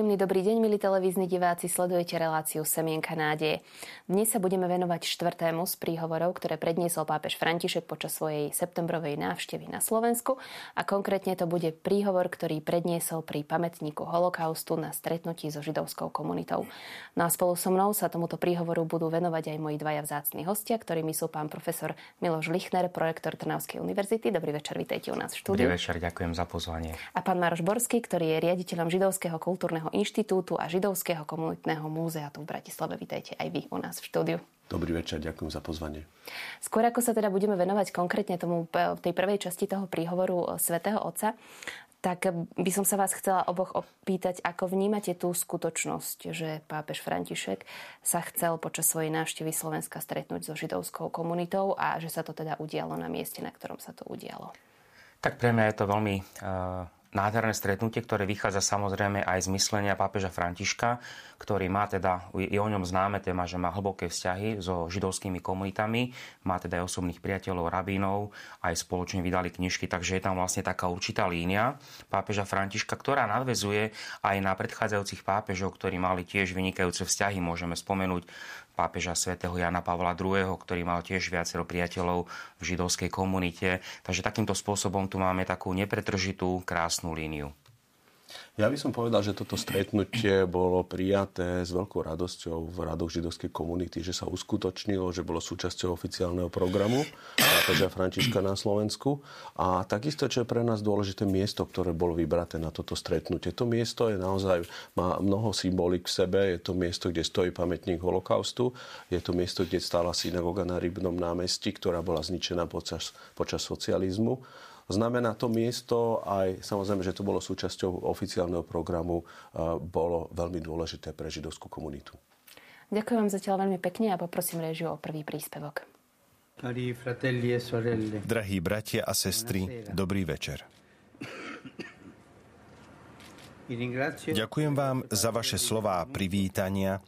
Príjemný dobrý deň, milí televízni diváci, sledujete reláciu Semienka nádeje. Dnes sa budeme venovať štvrtému z príhovorov, ktoré predniesol pápež František počas svojej septembrovej návštevy na Slovensku a konkrétne to bude príhovor, ktorý predniesol pri pamätníku holokaustu na stretnutí so židovskou komunitou. No a spolu so mnou sa tomuto príhovoru budú venovať aj moji dvaja vzácni hostia, ktorými sú pán profesor Miloš Lichner, projektor Trnavskej univerzity. Dobrý večer, vítajte u nás v štúdiu. Dobrý večer, ďakujem za pozvanie. A pán Maroš Borský, ktorý je riaditeľom Židovského kultúrneho inštitútu a Židovského komunitného múzea tu v Bratislave. Vítajte aj vy u nás v štúdiu. Dobrý večer, ďakujem za pozvanie. Skôr ako sa teda budeme venovať konkrétne tomu tej prvej časti toho príhovoru e, svätého Otca, tak by som sa vás chcela oboch opýtať, ako vnímate tú skutočnosť, že pápež František sa chcel počas svojej návštevy Slovenska stretnúť so židovskou komunitou a že sa to teda udialo na mieste, na ktorom sa to udialo. Tak pre mňa je to veľmi uh nádherné stretnutie, ktoré vychádza samozrejme aj z myslenia pápeža Františka, ktorý má teda, je o ňom známe téma, že má hlboké vzťahy so židovskými komunitami, má teda aj osobných priateľov, rabínov, aj spoločne vydali knižky, takže je tam vlastne taká určitá línia pápeža Františka, ktorá nadvezuje aj na predchádzajúcich pápežov, ktorí mali tiež vynikajúce vzťahy. Môžeme spomenúť pápeža svätého Jana Pavla II., ktorý mal tiež viacero priateľov v židovskej komunite. Takže takýmto spôsobom tu máme takú nepretržitú, krásnu líniu. Ja by som povedal, že toto stretnutie bolo prijaté s veľkou radosťou v radoch židovskej komunity, že sa uskutočnilo, že bolo súčasťou oficiálneho programu pápeža Františka na Slovensku. A takisto, čo je pre nás dôležité miesto, ktoré bolo vybraté na toto stretnutie. To miesto je naozaj, má mnoho symbolik v sebe. Je to miesto, kde stojí pamätník holokaustu. Je to miesto, kde stála synagoga na Rybnom námestí, ktorá bola zničená počas, počas socializmu. Znamená to miesto aj, samozrejme, že to bolo súčasťou oficiálneho programu, bolo veľmi dôležité pre židovskú komunitu. Ďakujem vám zatiaľ veľmi pekne a poprosím režiu o prvý príspevok. E Drahí bratia a sestry, dobrý večer. Ďakujem vám za vaše slová privítania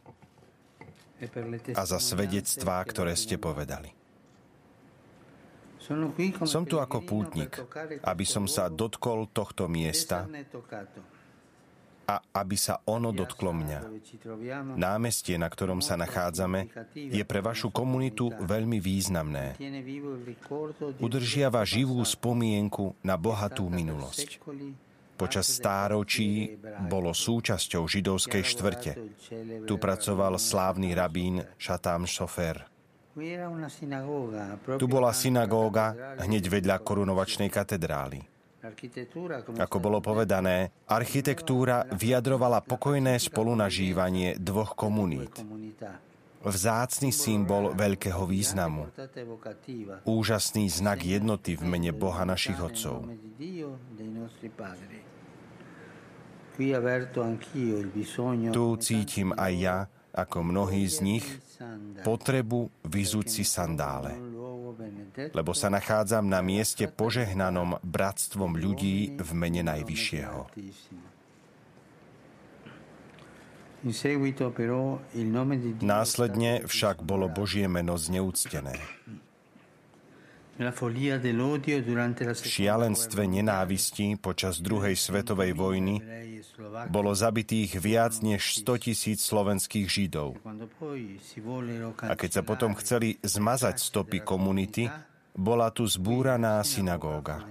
e a za svedectvá, ktoré ste povedali. Som tu ako pútnik, aby som sa dotkol tohto miesta a aby sa ono dotklo mňa. Námestie, na ktorom sa nachádzame, je pre vašu komunitu veľmi významné. Udržiava živú spomienku na bohatú minulosť. Počas stáročí bolo súčasťou židovskej štvrte. Tu pracoval slávny rabín Šatám Sofer. Tu bola synagóga hneď vedľa korunovačnej katedrály. Ako bolo povedané, architektúra vyjadrovala pokojné spolunažívanie dvoch komunít. Vzácný symbol veľkého významu. Úžasný znak jednoty v mene Boha našich otcov. Tu cítim aj ja, ako mnohí z nich, potrebu vyzúť si sandále. Lebo sa nachádzam na mieste požehnanom bratstvom ľudí v mene Najvyššieho. Následne však bolo Božie meno zneúctené. V šialenstve nenávisti počas druhej svetovej vojny bolo zabitých viac než 100 tisíc slovenských Židov. A keď sa potom chceli zmazať stopy komunity, bola tu zbúraná synagóga.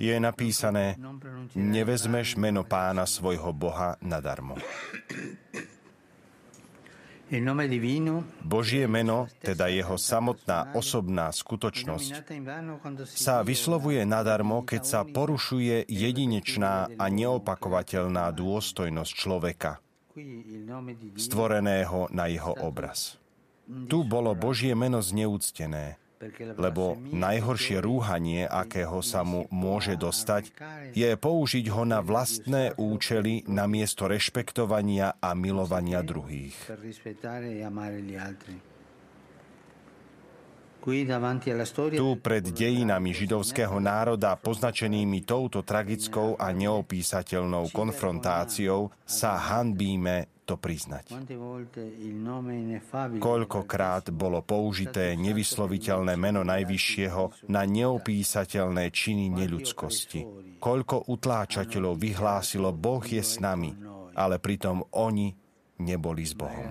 Je napísané, nevezmeš meno pána svojho Boha nadarmo. Božie meno, teda jeho samotná osobná skutočnosť, sa vyslovuje nadarmo, keď sa porušuje jedinečná a neopakovateľná dôstojnosť človeka, stvoreného na jeho obraz. Tu bolo Božie meno zneúctené, lebo najhoršie rúhanie, akého sa mu môže dostať, je použiť ho na vlastné účely namiesto rešpektovania a milovania druhých. Tu pred dejinami židovského národa poznačenými touto tragickou a neopísateľnou konfrontáciou sa hanbíme to priznať. Koľkokrát bolo použité nevysloviteľné meno Najvyššieho na neopísateľné činy neľudskosti. Koľko utláčateľov vyhlásilo Boh je s nami, ale pritom oni neboli s Bohom.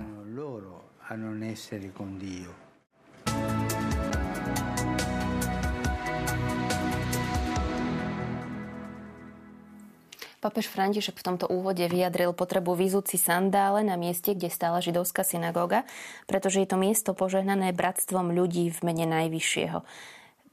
Papež František v tomto úvode vyjadril potrebu si sandále na mieste, kde stála židovská synagóga, pretože je to miesto požehnané bratstvom ľudí v mene Najvyššieho.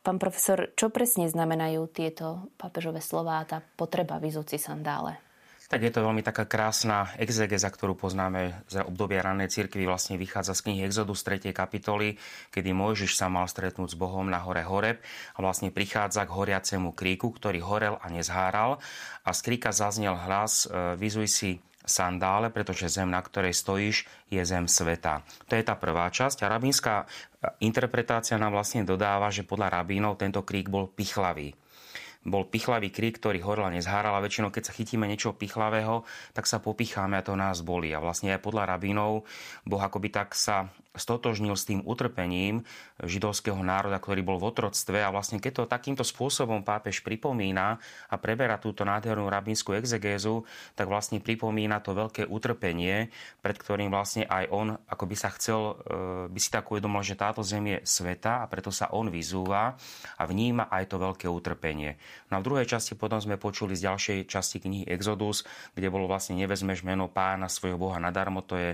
Pán profesor, čo presne znamenajú tieto papežové slová a tá potreba vyzúť si sandále? Tak je to veľmi taká krásna exegeza, ktorú poznáme z obdobia ranej cirkvi. Vlastne vychádza z knihy Exodus 3. kapitoly, kedy Mojžiš sa mal stretnúť s Bohom na hore Horeb a vlastne prichádza k horiacemu kríku, ktorý horel a nezháral. A z kríka zaznel hlas, e, vyzuj si sandále, pretože zem, na ktorej stojíš, je zem sveta. To je tá prvá časť. A rabínska interpretácia nám vlastne dodáva, že podľa rabínov tento krík bol pichlavý bol pichlavý krik, ktorý horel a nezháral väčšinou, keď sa chytíme niečo pichlavého, tak sa popicháme a to nás bolí. A vlastne aj podľa rabínov Boh akoby tak sa stotožnil s tým utrpením židovského národa, ktorý bol v otroctve a vlastne keď to takýmto spôsobom pápež pripomína a preberá túto nádhernú rabínsku exegézu, tak vlastne pripomína to veľké utrpenie, pred ktorým vlastne aj on ako by sa chcel, e, by si tak uvedomil, že táto zem je sveta a preto sa on vyzúva a vníma aj to veľké utrpenie. No a v druhej časti potom sme počuli z ďalšej časti knihy Exodus, kde bolo vlastne nevezmeš meno pána svojho Boha nadarmo, to je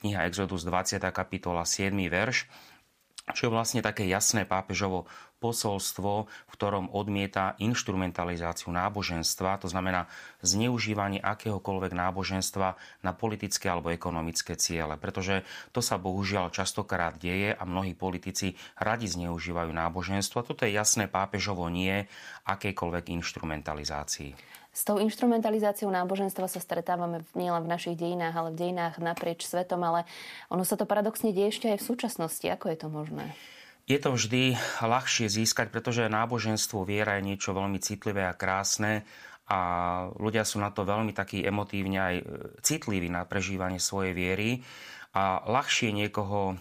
kniha Exodus 20. kapitola 7. verš, čo je vlastne také jasné pápežovo posolstvo, v ktorom odmieta instrumentalizáciu náboženstva, to znamená zneužívanie akéhokoľvek náboženstva na politické alebo ekonomické ciele. Pretože to sa bohužiaľ častokrát deje a mnohí politici radi zneužívajú náboženstvo. A toto je jasné pápežovo nie akejkoľvek instrumentalizácii. S tou instrumentalizáciou náboženstva sa stretávame nielen v našich dejinách, ale v dejinách naprieč svetom, ale ono sa to paradoxne deje ešte aj v súčasnosti. Ako je to možné? Je to vždy ľahšie získať, pretože náboženstvo, viera je niečo veľmi citlivé a krásne a ľudia sú na to veľmi takí emotívne aj e, citliví na prežívanie svojej viery a ľahšie niekoho e,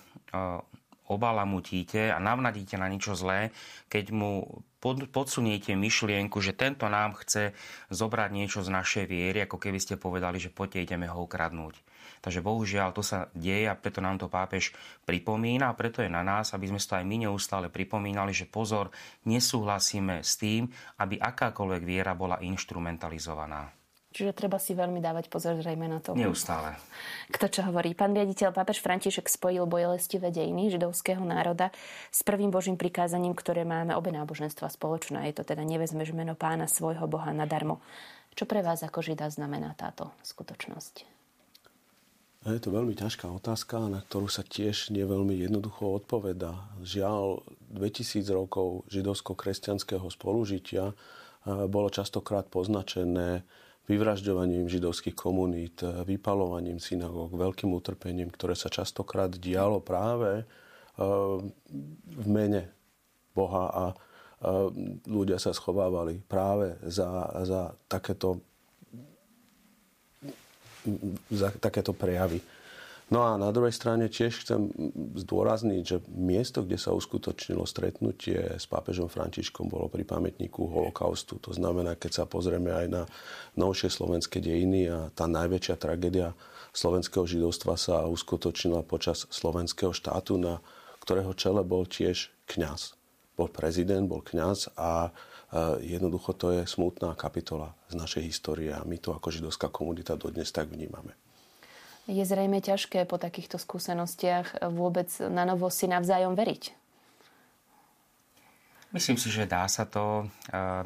obalamutíte a navnadíte na niečo zlé, keď mu podsuniete myšlienku, že tento nám chce zobrať niečo z našej viery, ako keby ste povedali, že poďte ideme ho ukradnúť. Takže bohužiaľ to sa deje a preto nám to pápež pripomína a preto je na nás, aby sme to aj my neustále pripomínali, že pozor, nesúhlasíme s tým, aby akákoľvek viera bola instrumentalizovaná. Čiže treba si veľmi dávať pozor zrejme na to. Neustále. Kto čo hovorí? Pán riaditeľ, pápež František spojil bojelestivé dejiny židovského národa s prvým božím prikázaním, ktoré máme obe náboženstva spoločné. Je to teda nevezmeš meno pána svojho boha nadarmo. Čo pre vás ako žida znamená táto skutočnosť? Je to veľmi ťažká otázka, na ktorú sa tiež neveľmi jednoducho odpoveda. Žiaľ, 2000 rokov židovsko-kresťanského spolužitia eh, bolo častokrát poznačené vyvražďovaním židovských komunít, vypalovaním synagóg, veľkým utrpením, ktoré sa častokrát dialo práve e, v mene Boha a e, ľudia sa schovávali práve za, za takéto, za takéto prejavy. No a na druhej strane tiež chcem zdôrazniť, že miesto, kde sa uskutočnilo stretnutie s pápežom Františkom, bolo pri pamätníku holokaustu. To znamená, keď sa pozrieme aj na novšie slovenské dejiny a tá najväčšia tragédia slovenského židovstva sa uskutočnila počas slovenského štátu, na ktorého čele bol tiež kňaz. Bol prezident, bol kňaz a jednoducho to je smutná kapitola z našej histórie a my to ako židovská komunita dodnes tak vnímame. Je zrejme ťažké po takýchto skúsenostiach vôbec na novo si navzájom veriť. Myslím si, že dá sa to.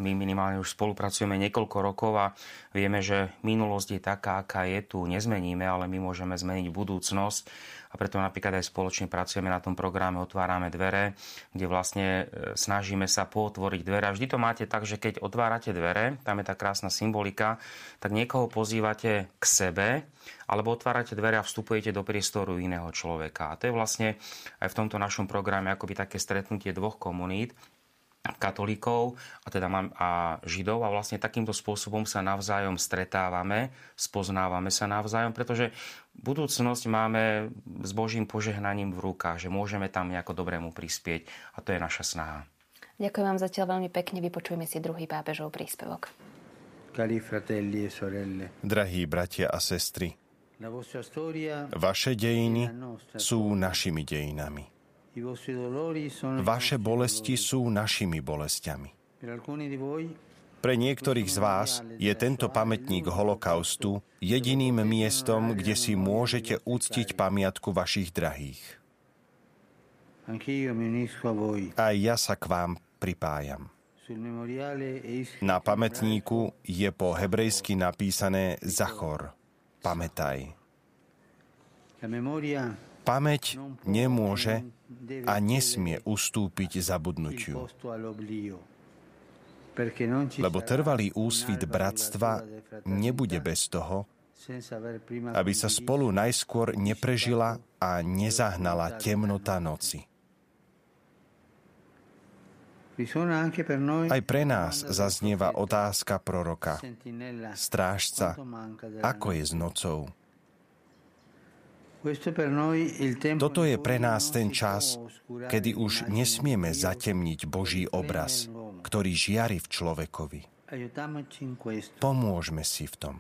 My minimálne už spolupracujeme niekoľko rokov a vieme, že minulosť je taká, aká je tu. Nezmeníme, ale my môžeme zmeniť budúcnosť a preto napríklad aj spoločne pracujeme na tom programe Otvárame dvere, kde vlastne e, snažíme sa potvoriť dvere. A vždy to máte tak, že keď otvárate dvere, tam je tá krásna symbolika, tak niekoho pozývate k sebe, alebo otvárate dvere a vstupujete do priestoru iného človeka. A to je vlastne aj v tomto našom programe akoby také stretnutie dvoch komunít, katolíkov a, teda mám, a židov a vlastne takýmto spôsobom sa navzájom stretávame, spoznávame sa navzájom, pretože budúcnosť máme s Božím požehnaním v rukách, že môžeme tam nejako dobrému prispieť a to je naša snaha. Ďakujem vám zatiaľ veľmi pekne, vypočujeme si druhý pápežov príspevok. Cari fratelli e sorelle. Drahí bratia a sestry, vaše dejiny sú našimi dejinami. Vaše bolesti sú našimi bolestiami. Pre niektorých z vás je tento pamätník holokaustu jediným miestom, kde si môžete úctiť pamiatku vašich drahých. Aj ja sa k vám pripájam. Na pamätníku je po hebrejsky napísané Zachor, pamätaj. Pamäť nemôže a nesmie ustúpiť zabudnutiu. Lebo trvalý úsvit bratstva nebude bez toho, aby sa spolu najskôr neprežila a nezahnala temnota noci. Aj pre nás zaznieva otázka proroka. Strážca, ako je s nocou? Toto je pre nás ten čas, kedy už nesmieme zatemniť Boží obraz, ktorý žiari v človekovi. Pomôžme si v tom.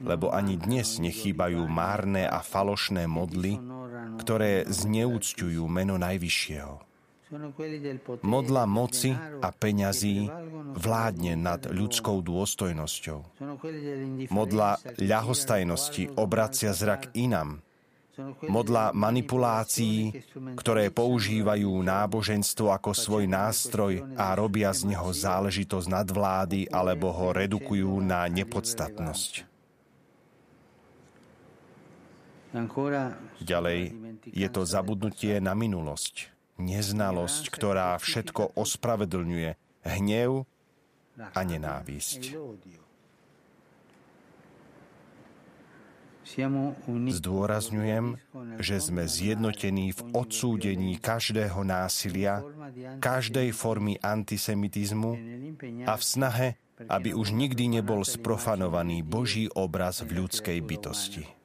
Lebo ani dnes nechýbajú márne a falošné modly, ktoré zneúcťujú meno Najvyššieho. Modla moci a peňazí vládne nad ľudskou dôstojnosťou. Modla ľahostajnosti obracia zrak inam. Modla manipulácií, ktoré používajú náboženstvo ako svoj nástroj a robia z neho záležitosť nadvlády alebo ho redukujú na nepodstatnosť. Ďalej je to zabudnutie na minulosť neznalosť, ktorá všetko ospravedlňuje, hnev a nenávisť. Zdôrazňujem, že sme zjednotení v odsúdení každého násilia, každej formy antisemitizmu a v snahe, aby už nikdy nebol sprofanovaný Boží obraz v ľudskej bytosti.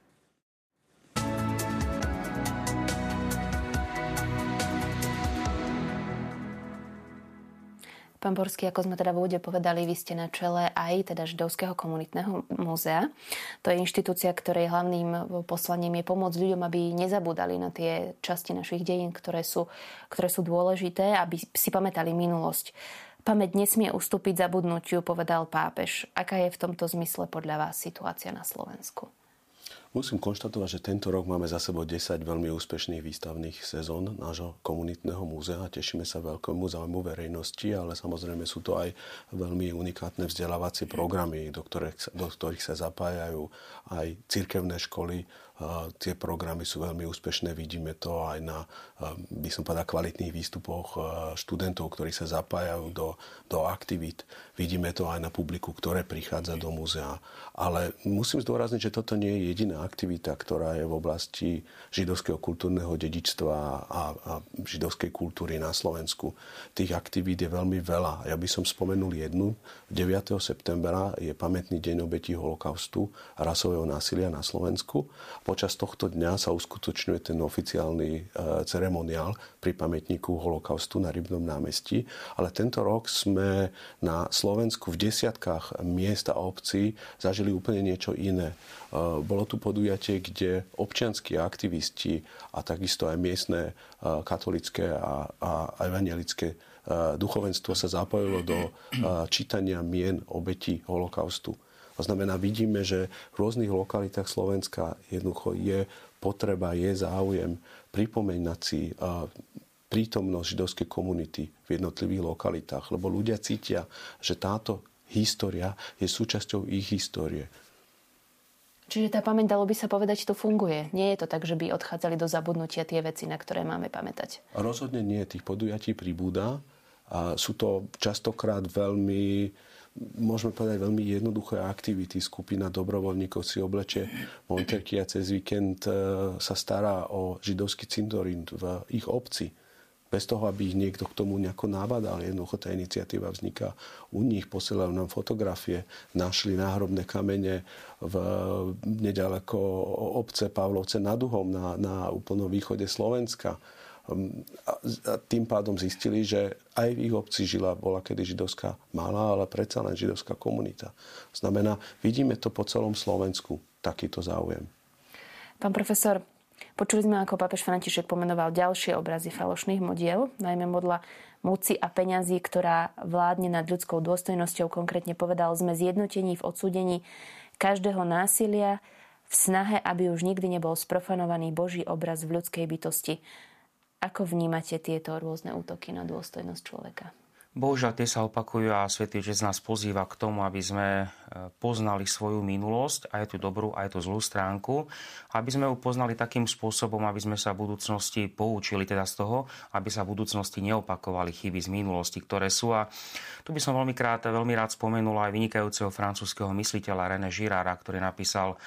Pán Borský, ako sme teda v úvode povedali, vy ste na čele aj teda Židovského komunitného múzea. To je inštitúcia, ktorej hlavným poslaním je pomôcť ľuďom, aby nezabúdali na tie časti našich dejín, ktoré sú, ktoré sú dôležité, aby si pamätali minulosť. Pamäť nesmie ustúpiť zabudnutiu, povedal pápež. Aká je v tomto zmysle podľa vás situácia na Slovensku? Musím konštatovať, že tento rok máme za sebou 10 veľmi úspešných výstavných sezón nášho komunitného múzea. Tešíme sa veľkému záujmu verejnosti, ale samozrejme sú to aj veľmi unikátne vzdelávacie programy, do ktorých, do ktorých sa zapájajú aj cirkevné školy, Tie programy sú veľmi úspešné, vidíme to aj na, by som povedal, kvalitných výstupoch študentov, ktorí sa zapájajú do, do aktivít. Vidíme to aj na publiku, ktoré prichádza do múzea. Ale musím zdôrazniť, že toto nie je jediná aktivita, ktorá je v oblasti židovského kultúrneho dedičstva a, a židovskej kultúry na Slovensku. Tých aktivít je veľmi veľa. Ja by som spomenul jednu. 9. septembra je pamätný deň obetí holokaustu a rasového násilia na Slovensku Počas tohto dňa sa uskutočňuje ten oficiálny e, ceremoniál pri pamätníku holokaustu na Rybnom námestí, ale tento rok sme na Slovensku v desiatkách miest a obcí zažili úplne niečo iné. E, bolo tu podujatie, kde občianskí aktivisti a takisto aj miestne e, katolické a, a evangelické duchovenstvo sa zapojilo do čítania mien obetí holokaustu. To znamená, vidíme, že v rôznych lokalitách Slovenska jednoducho je potreba, je záujem pripomínať si prítomnosť židovskej komunity v jednotlivých lokalitách, lebo ľudia cítia, že táto história je súčasťou ich histórie. Čiže tá pamäť, dalo by sa povedať, to funguje. Nie je to tak, že by odchádzali do zabudnutia tie veci, na ktoré máme pamätať. Rozhodne nie. Tých podujatí pribúda. A sú to častokrát veľmi môžeme povedať, veľmi jednoduché aktivity. Skupina dobrovoľníkov si oblečie monterky a cez víkend e, sa stará o židovský cintorín v ich obci bez toho, aby ich niekto k tomu nejako nabadal. Jednoducho tá iniciatíva vzniká u nich, posielajú nám fotografie, našli náhrobné kamene v nedaleko obce Pavlovce nad Uhom na, na úplnom východe Slovenska. Hm, a tým pádom zistili, že aj v ich obci žila, bola kedy židovská malá, ale predsa len židovská komunita. Znamená, vidíme to po celom Slovensku, takýto záujem. Pán profesor, Počuli sme, ako pápež František pomenoval ďalšie obrazy falošných modiel, najmä modla moci a peňazí, ktorá vládne nad ľudskou dôstojnosťou. Konkrétne povedal, sme zjednotení v odsúdení každého násilia v snahe, aby už nikdy nebol sprofanovaný Boží obraz v ľudskej bytosti. Ako vnímate tieto rôzne útoky na dôstojnosť človeka? Bohužiaľ, tie sa opakujú a Svetý Otec nás pozýva k tomu, aby sme e, poznali svoju minulosť, aj tú dobrú, aj tú zlú stránku, aby sme ju poznali takým spôsobom, aby sme sa v budúcnosti poučili teda z toho, aby sa v budúcnosti neopakovali chyby z minulosti, ktoré sú. A tu by som veľmi, krát, veľmi rád spomenul aj vynikajúceho francúzského mysliteľa René Girara, ktorý napísal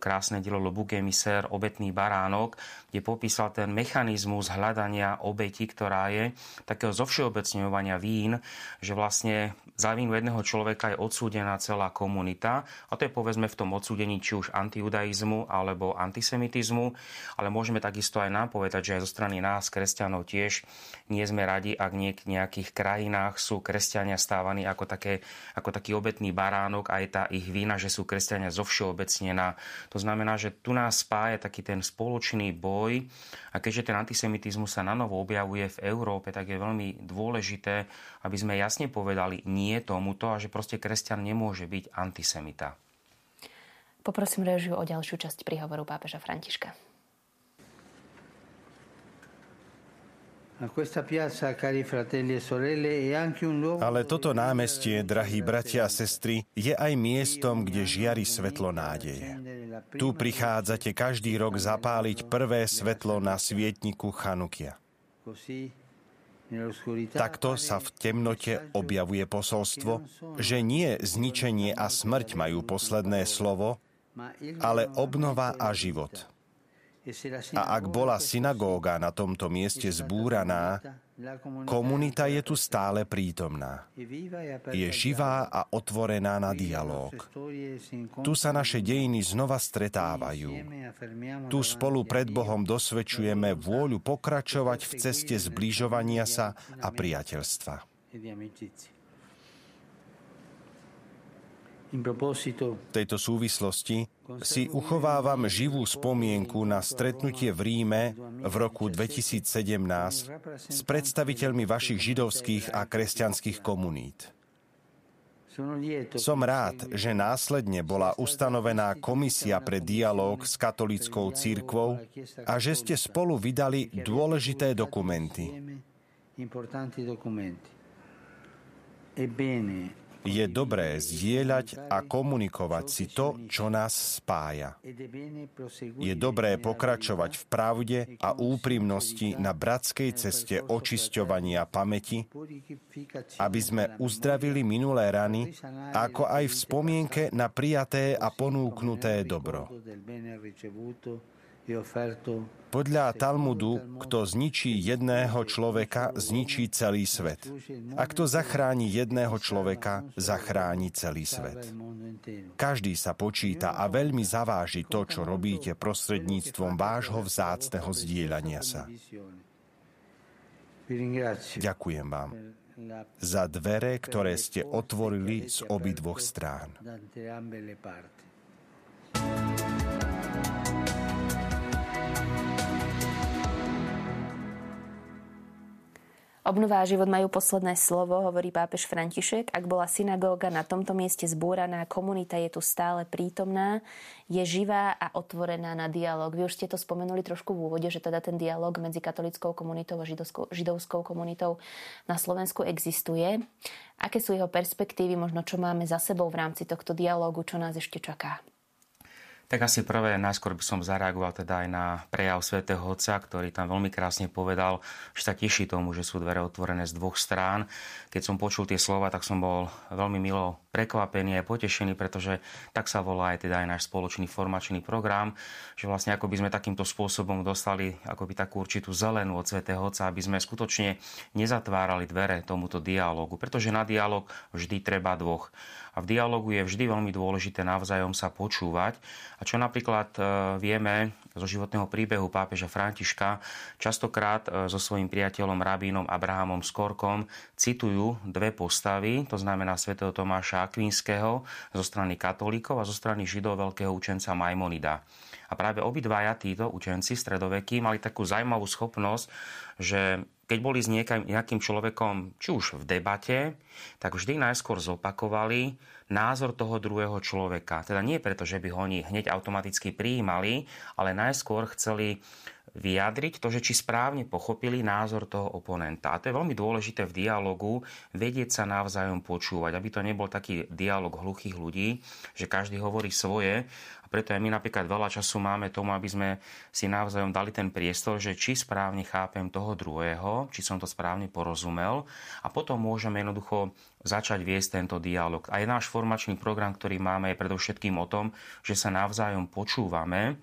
krásne dielo Bouc émissaire, obetný baránok, kde popísal ten mechanizmus hľadania obeti, ktorá je takého zovšeobecňovania vín že vlastne za vínu jedného človeka je odsúdená celá komunita. A to je povedzme v tom odsúdení či už antijudaizmu alebo antisemitizmu, ale môžeme takisto aj nám povedať, že aj zo strany nás, kresťanov, tiež nie sme radi, ak nie v nejakých krajinách sú kresťania stávaní ako, také, ako taký obetný baránok, aj tá ich vína, že sú kresťania zovšeobecnená. To znamená, že tu nás spája taký ten spoločný boj a keďže ten antisemitizmus sa na novo objavuje v Európe, tak je veľmi dôležité, aby sme jasne povedali nie tomuto a že proste kresťan nemôže byť antisemita. Poprosím režiu o ďalšiu časť príhovoru pápeža Františka. Ale toto námestie, drahí bratia a sestry, je aj miestom, kde žiari svetlo nádeje. Tu prichádzate každý rok zapáliť prvé svetlo na svietniku Chanukia. Takto sa v temnote objavuje posolstvo, že nie zničenie a smrť majú posledné slovo, ale obnova a život. A ak bola synagóga na tomto mieste zbúraná, komunita je tu stále prítomná. Je živá a otvorená na dialog. Tu sa naše dejiny znova stretávajú. Tu spolu pred Bohom dosvedčujeme vôľu pokračovať v ceste zbližovania sa a priateľstva. V tejto súvislosti si uchovávam živú spomienku na stretnutie v Ríme v roku 2017 s predstaviteľmi vašich židovských a kresťanských komunít. Som rád, že následne bola ustanovená komisia pre dialog s katolickou církvou a že ste spolu vydali dôležité dokumenty. Je dobré zdieľať a komunikovať si to, čo nás spája. Je dobré pokračovať v pravde a úprimnosti na bratskej ceste očisťovania pamäti, aby sme uzdravili minulé rany, ako aj v spomienke na prijaté a ponúknuté dobro. Podľa Talmudu, kto zničí jedného človeka, zničí celý svet. A kto zachráni jedného človeka, zachráni celý svet. Každý sa počíta a veľmi zaváži to, čo robíte prostredníctvom vášho vzácného zdieľania sa. Ďakujem vám za dvere, ktoré ste otvorili z obidvoch strán. Obnová život majú posledné slovo, hovorí pápež František. Ak bola synagóga na tomto mieste zbúraná, komunita je tu stále prítomná, je živá a otvorená na dialog. Vy už ste to spomenuli trošku v úvode, že teda ten dialog medzi katolickou komunitou a židovskou, židovskou komunitou na Slovensku existuje. Aké sú jeho perspektívy, možno čo máme za sebou v rámci tohto dialogu, čo nás ešte čaká? Tak asi prvé, najskôr by som zareagoval teda aj na prejav svätého Otca, ktorý tam veľmi krásne povedal, že sa teší tomu, že sú dvere otvorené z dvoch strán. Keď som počul tie slova, tak som bol veľmi milo prekvapený a potešený, pretože tak sa volá aj teda aj náš spoločný formačný program, že vlastne ako by sme takýmto spôsobom dostali akoby takú určitú zelenú od svätého Otca, aby sme skutočne nezatvárali dvere tomuto dialogu, pretože na dialog vždy treba dvoch. A v dialogu je vždy veľmi dôležité navzájom sa počúvať. A čo napríklad e, vieme zo životného príbehu pápeža Františka, častokrát e, so svojím priateľom rabínom Abrahamom Skorkom citujú dve postavy, to znamená svätého Tomáša Akvinského zo strany katolíkov a zo strany židov veľkého učenca Maimonida. A práve obidvaja títo učenci stredovekí mali takú zaujímavú schopnosť, že keď boli s niekým, nejakým človekom, či už v debate, tak vždy najskôr zopakovali názor toho druhého človeka. Teda nie preto, že by ho oni hneď automaticky prijímali, ale najskôr chceli vyjadriť to, že či správne pochopili názor toho oponenta. A to je veľmi dôležité v dialogu, vedieť sa navzájom počúvať, aby to nebol taký dialog hluchých ľudí, že každý hovorí svoje a preto aj my napríklad veľa času máme tomu, aby sme si navzájom dali ten priestor, že či správne chápem toho druhého, či som to správne porozumel a potom môžeme jednoducho začať viesť tento dialog. Aj náš formačný program, ktorý máme, je predovšetkým o tom, že sa navzájom počúvame,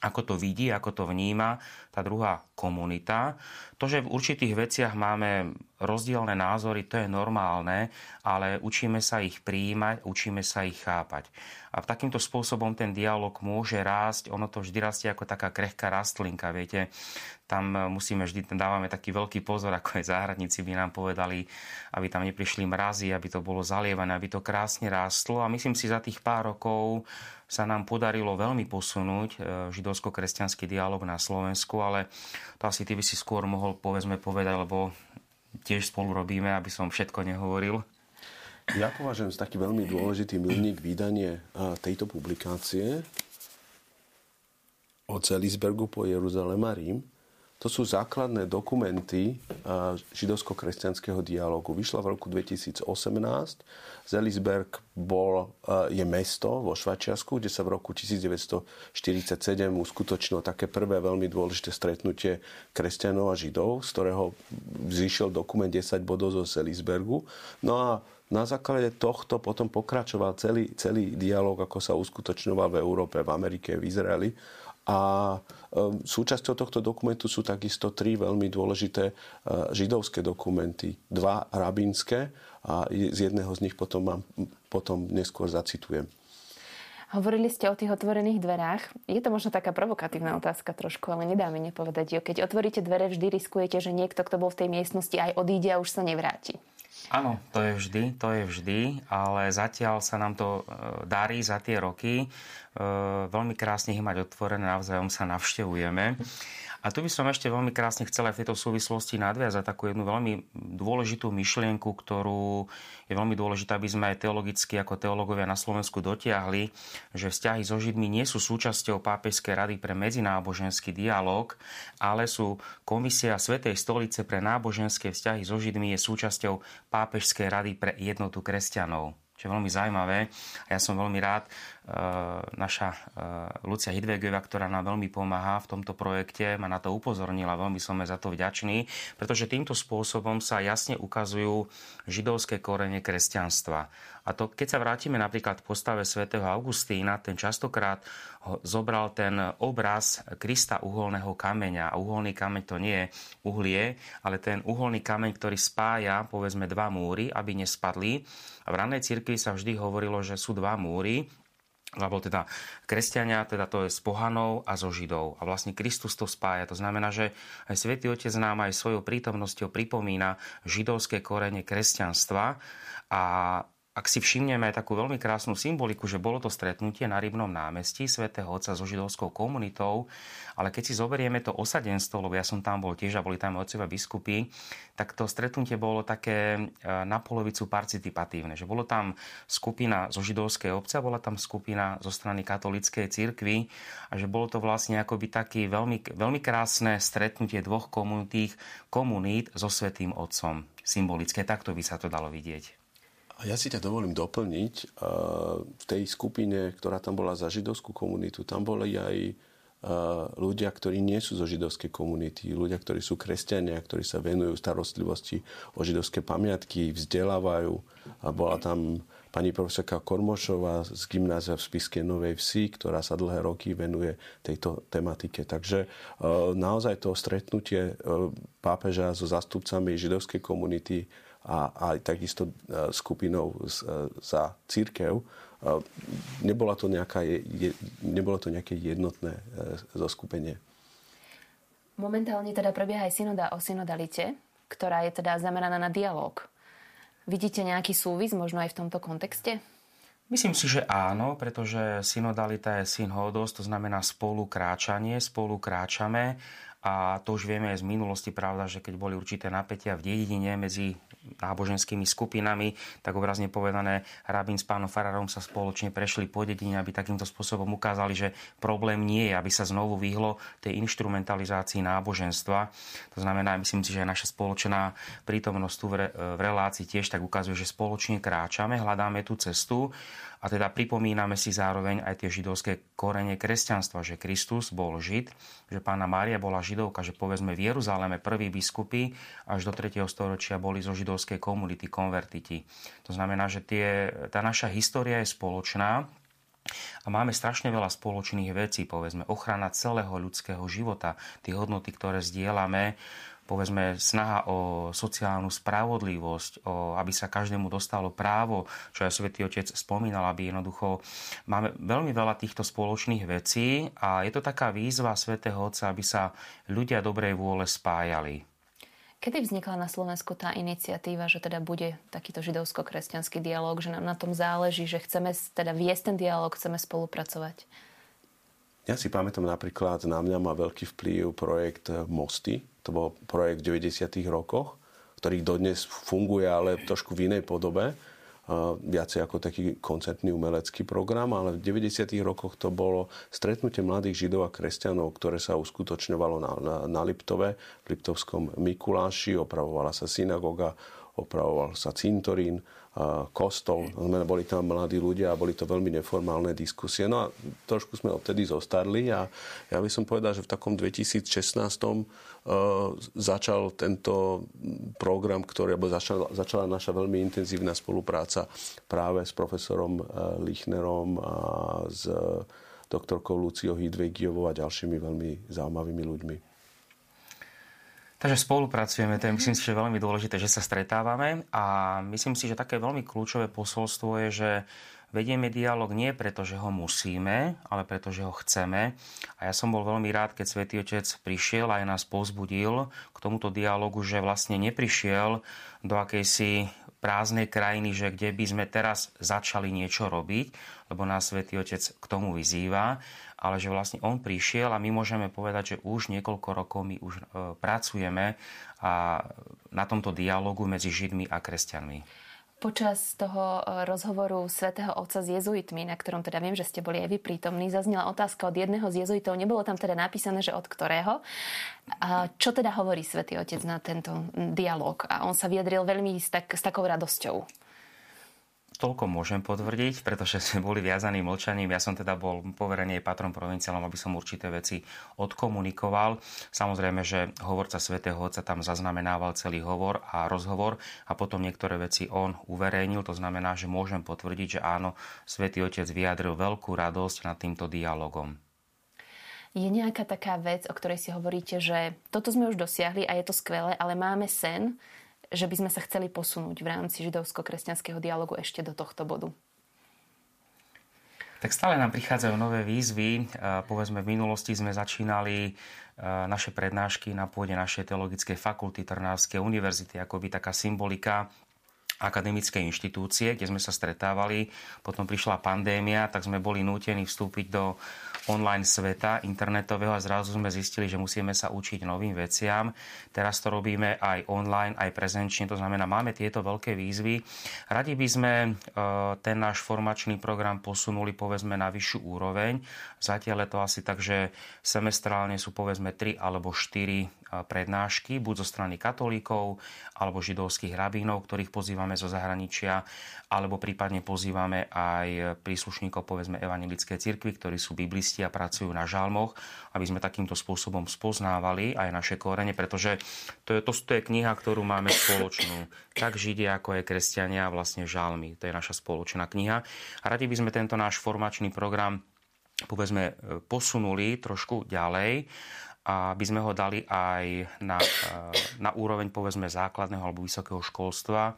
ako to vidí, ako to vníma tá druhá komunita. To, že v určitých veciach máme rozdielne názory, to je normálne, ale učíme sa ich prijímať, učíme sa ich chápať. A takýmto spôsobom ten dialog môže rásť, ono to vždy rastie ako taká krehká rastlinka, viete. Tam musíme vždy, dávame taký veľký pozor, ako aj záhradníci by nám povedali, aby tam neprišli mrazy, aby to bolo zalievané, aby to krásne rástlo. A myslím si, za tých pár rokov sa nám podarilo veľmi posunúť e, židovsko-kresťanský dialog na Slovensku, ale to asi ty by si skôr mohol povedzme povedať, lebo tiež spolu robíme, aby som všetko nehovoril. Ja považujem za taký veľmi dôležitý milník vydanie tejto publikácie od Celisbergu po Jeruzalem a Rím, to sú základné dokumenty židovsko-kresťanského dialogu. Vyšla v roku 2018. Zelisberg bol, je mesto vo Švačiasku, kde sa v roku 1947 uskutočnilo také prvé veľmi dôležité stretnutie kresťanov a židov, z ktorého vzýšiel dokument 10 bodov zo Zelisbergu. No a na základe tohto potom pokračoval celý, celý dialog, ako sa uskutočňoval v Európe, v Amerike, v Izraeli a ehm, súčasťou tohto dokumentu sú takisto tri veľmi dôležité e, židovské dokumenty. Dva rabínske a z jedného z nich potom, mám, potom neskôr zacitujem. Hovorili ste o tých otvorených dverách. Je to možno taká provokatívna otázka trošku, ale nedá mi nepovedať jo. Keď otvoríte dvere, vždy riskujete, že niekto, kto bol v tej miestnosti, aj odíde a už sa nevráti. Áno, to je vždy, to je vždy, ale zatiaľ sa nám to e, darí za tie roky. E, veľmi krásne ich mať otvorené, navzájom sa navštevujeme. A tu by som ešte veľmi krásne chcel aj v tejto súvislosti nadviazať takú jednu veľmi dôležitú myšlienku, ktorú je veľmi dôležité, aby sme aj teologicky ako teológovia na Slovensku dotiahli, že vzťahy so Židmi nie sú súčasťou Pápežskej rady pre medzináboženský dialog, ale sú Komisia Svetej stolice pre náboženské vzťahy so Židmi je súčasťou Pápežskej rady pre jednotu kresťanov čo je veľmi zaujímavé. A ja som veľmi rád, naša e, Lucia Hidvegová, ktorá nám veľmi pomáha v tomto projekte, ma na to upozornila, veľmi som za to vďačný, pretože týmto spôsobom sa jasne ukazujú židovské korene kresťanstva. A to, keď sa vrátime napríklad k postave svätého Augustína, ten častokrát zobral ten obraz Krista uholného kameňa. A uholný kameň to nie je uhlie, ale ten uholný kameň, ktorý spája, povedzme, dva múry, aby nespadli. A v ranej cirkvi sa vždy hovorilo, že sú dva múry, lebo teda kresťania, teda to je s pohanou a so židov. A vlastne Kristus to spája. To znamená, že aj Svetý Otec nám aj svojou prítomnosťou pripomína židovské korene kresťanstva a ak si všimneme aj takú veľmi krásnu symboliku, že bolo to stretnutie na Rybnom námestí svätého Otca so židovskou komunitou, ale keď si zoberieme to osadenstvo, lebo ja som tam bol tiež a boli tam otcovia biskupy, tak to stretnutie bolo také e, na polovicu participatívne, že bolo tam skupina zo židovskej obce bola tam skupina zo strany katolíckej cirkvi a že bolo to vlastne akoby taký veľmi, veľmi krásne stretnutie dvoch komunít, komunít so Svetým Otcom. Symbolické, takto by sa to dalo vidieť. Ja si ťa dovolím doplniť. V tej skupine, ktorá tam bola za židovskú komunitu, tam boli aj ľudia, ktorí nie sú zo židovskej komunity, ľudia, ktorí sú kresťania, ktorí sa venujú starostlivosti o židovské pamiatky, vzdelávajú. A bola tam pani profesorka Kormošová z gymnázia v Spiske Novej Vsi, ktorá sa dlhé roky venuje tejto tematike. Takže naozaj to stretnutie pápeža so zastupcami židovskej komunity a aj takisto e, skupinou e, za církev. E, nebolo to, nejaká, nebolo to nejaké jednotné zoskupenie. Momentálne teda prebieha aj synoda o synodalite, ktorá je teda zameraná na dialog. Vidíte nejaký súvis možno aj v tomto kontexte? Myslím si, že áno, pretože synodalita je synhodos, to znamená spolukráčanie, spolukráčame a to už vieme aj z minulosti, pravda, že keď boli určité napätia v dedine medzi náboženskými skupinami, tak obrazne povedané, rabín s pánom Fararom sa spoločne prešli po dedine, aby takýmto spôsobom ukázali, že problém nie je, aby sa znovu vyhlo tej instrumentalizácii náboženstva. To znamená, myslím si, že aj naša spoločná prítomnosť tu v relácii tiež tak ukazuje, že spoločne kráčame, hľadáme tú cestu a teda pripomíname si zároveň aj tie židovské korene kresťanstva, že Kristus bol žid, že pána Mária bola židovka, že povedzme v Jeruzaleme prví biskupy až do 3. storočia boli zo židovskej komunity, konvertiti. To znamená, že tie, tá naša história je spoločná, a máme strašne veľa spoločných vecí, povedzme, ochrana celého ľudského života, tie hodnoty, ktoré zdieľame, povedzme snaha o sociálnu spravodlivosť, o, aby sa každému dostalo právo, čo aj Svetý Otec spomínal, aby jednoducho máme veľmi veľa týchto spoločných vecí a je to taká výzva Svetého Otca, aby sa ľudia dobrej vôle spájali. Kedy vznikla na Slovensku tá iniciatíva, že teda bude takýto židovsko-kresťanský dialog, že nám na tom záleží, že chceme teda viesť ten dialog, chceme spolupracovať? Ja si pamätám napríklad, na mňa má veľký vplyv projekt Mosty. To bol projekt v 90. rokoch, ktorý dodnes funguje, ale trošku v inej podobe. Viacej ako taký koncertný umelecký program, ale v 90. rokoch to bolo stretnutie mladých židov a kresťanov, ktoré sa uskutočňovalo na, na, na Liptove, v Liptovskom Mikuláši, opravovala sa synagoga, opravoval sa cintorín, kostol. Boli tam mladí ľudia a boli to veľmi neformálne diskusie. No a trošku sme odtedy zostarli a ja by som povedal, že v takom 2016 začal tento program, ktorý, alebo začala, začala naša veľmi intenzívna spolupráca práve s profesorom Lichnerom a s doktorkou Luciou Hidvegiovou a ďalšími veľmi zaujímavými ľuďmi. Takže spolupracujeme, to je myslím si, že veľmi dôležité, že sa stretávame a myslím si, že také veľmi kľúčové posolstvo je, že vedieme dialog nie preto, že ho musíme, ale preto, že ho chceme. A ja som bol veľmi rád, keď Svetý Otec prišiel a aj nás pozbudil k tomuto dialogu, že vlastne neprišiel do akejsi prázdnej krajiny, že kde by sme teraz začali niečo robiť, lebo nás Svetý Otec k tomu vyzýva, ale že vlastne on prišiel a my môžeme povedať, že už niekoľko rokov my už e, pracujeme a na tomto dialogu medzi Židmi a kresťanmi. Počas toho e, rozhovoru svätého Otca s jezuitmi, na ktorom teda viem, že ste boli aj vy prítomní, zaznela otázka od jedného z jezuitov. Nebolo tam teda napísané, že od ktorého. A čo teda hovorí svätý Otec na tento dialog? A on sa vyjadril veľmi s, tak, s takou radosťou toľko môžem potvrdiť, pretože sme boli viazaní mlčaním. Ja som teda bol poverený patrom provinciálom, aby som určité veci odkomunikoval. Samozrejme, že hovorca svätého Otca tam zaznamenával celý hovor a rozhovor a potom niektoré veci on uverejnil. To znamená, že môžem potvrdiť, že áno, svätý Otec vyjadril veľkú radosť nad týmto dialogom. Je nejaká taká vec, o ktorej si hovoríte, že toto sme už dosiahli a je to skvelé, ale máme sen, že by sme sa chceli posunúť v rámci židovsko-kresťanského dialogu ešte do tohto bodu? Tak stále nám prichádzajú nové výzvy. Povedzme, v minulosti sme začínali naše prednášky na pôde našej teologickej fakulty Trnavskej univerzity, ako by taká symbolika akademické inštitúcie, kde sme sa stretávali. Potom prišla pandémia, tak sme boli nútení vstúpiť do online sveta internetového a zrazu sme zistili, že musíme sa učiť novým veciam. Teraz to robíme aj online, aj prezenčne, to znamená, máme tieto veľké výzvy. Radi by sme e, ten náš formačný program posunuli povedzme na vyššiu úroveň. Zatiaľ je to asi tak, že semestrálne sú povedzme 3 alebo 4 prednášky, buď zo strany katolíkov alebo židovských rabínov, ktorých pozývame zo zahraničia, alebo prípadne pozývame aj príslušníkov povedzme evangelické cirkvi, ktorí sú biblisti a pracujú na žalmoch, aby sme takýmto spôsobom spoznávali aj naše korene, pretože to je, to, to je kniha, ktorú máme spoločnú. Tak Židia, ako aj kresťania, vlastne žalmy. To je naša spoločná kniha. A radi by sme tento náš formačný program povedzme posunuli trošku ďalej aby sme ho dali aj na, eh, na úroveň povedzme základného alebo vysokého školstva,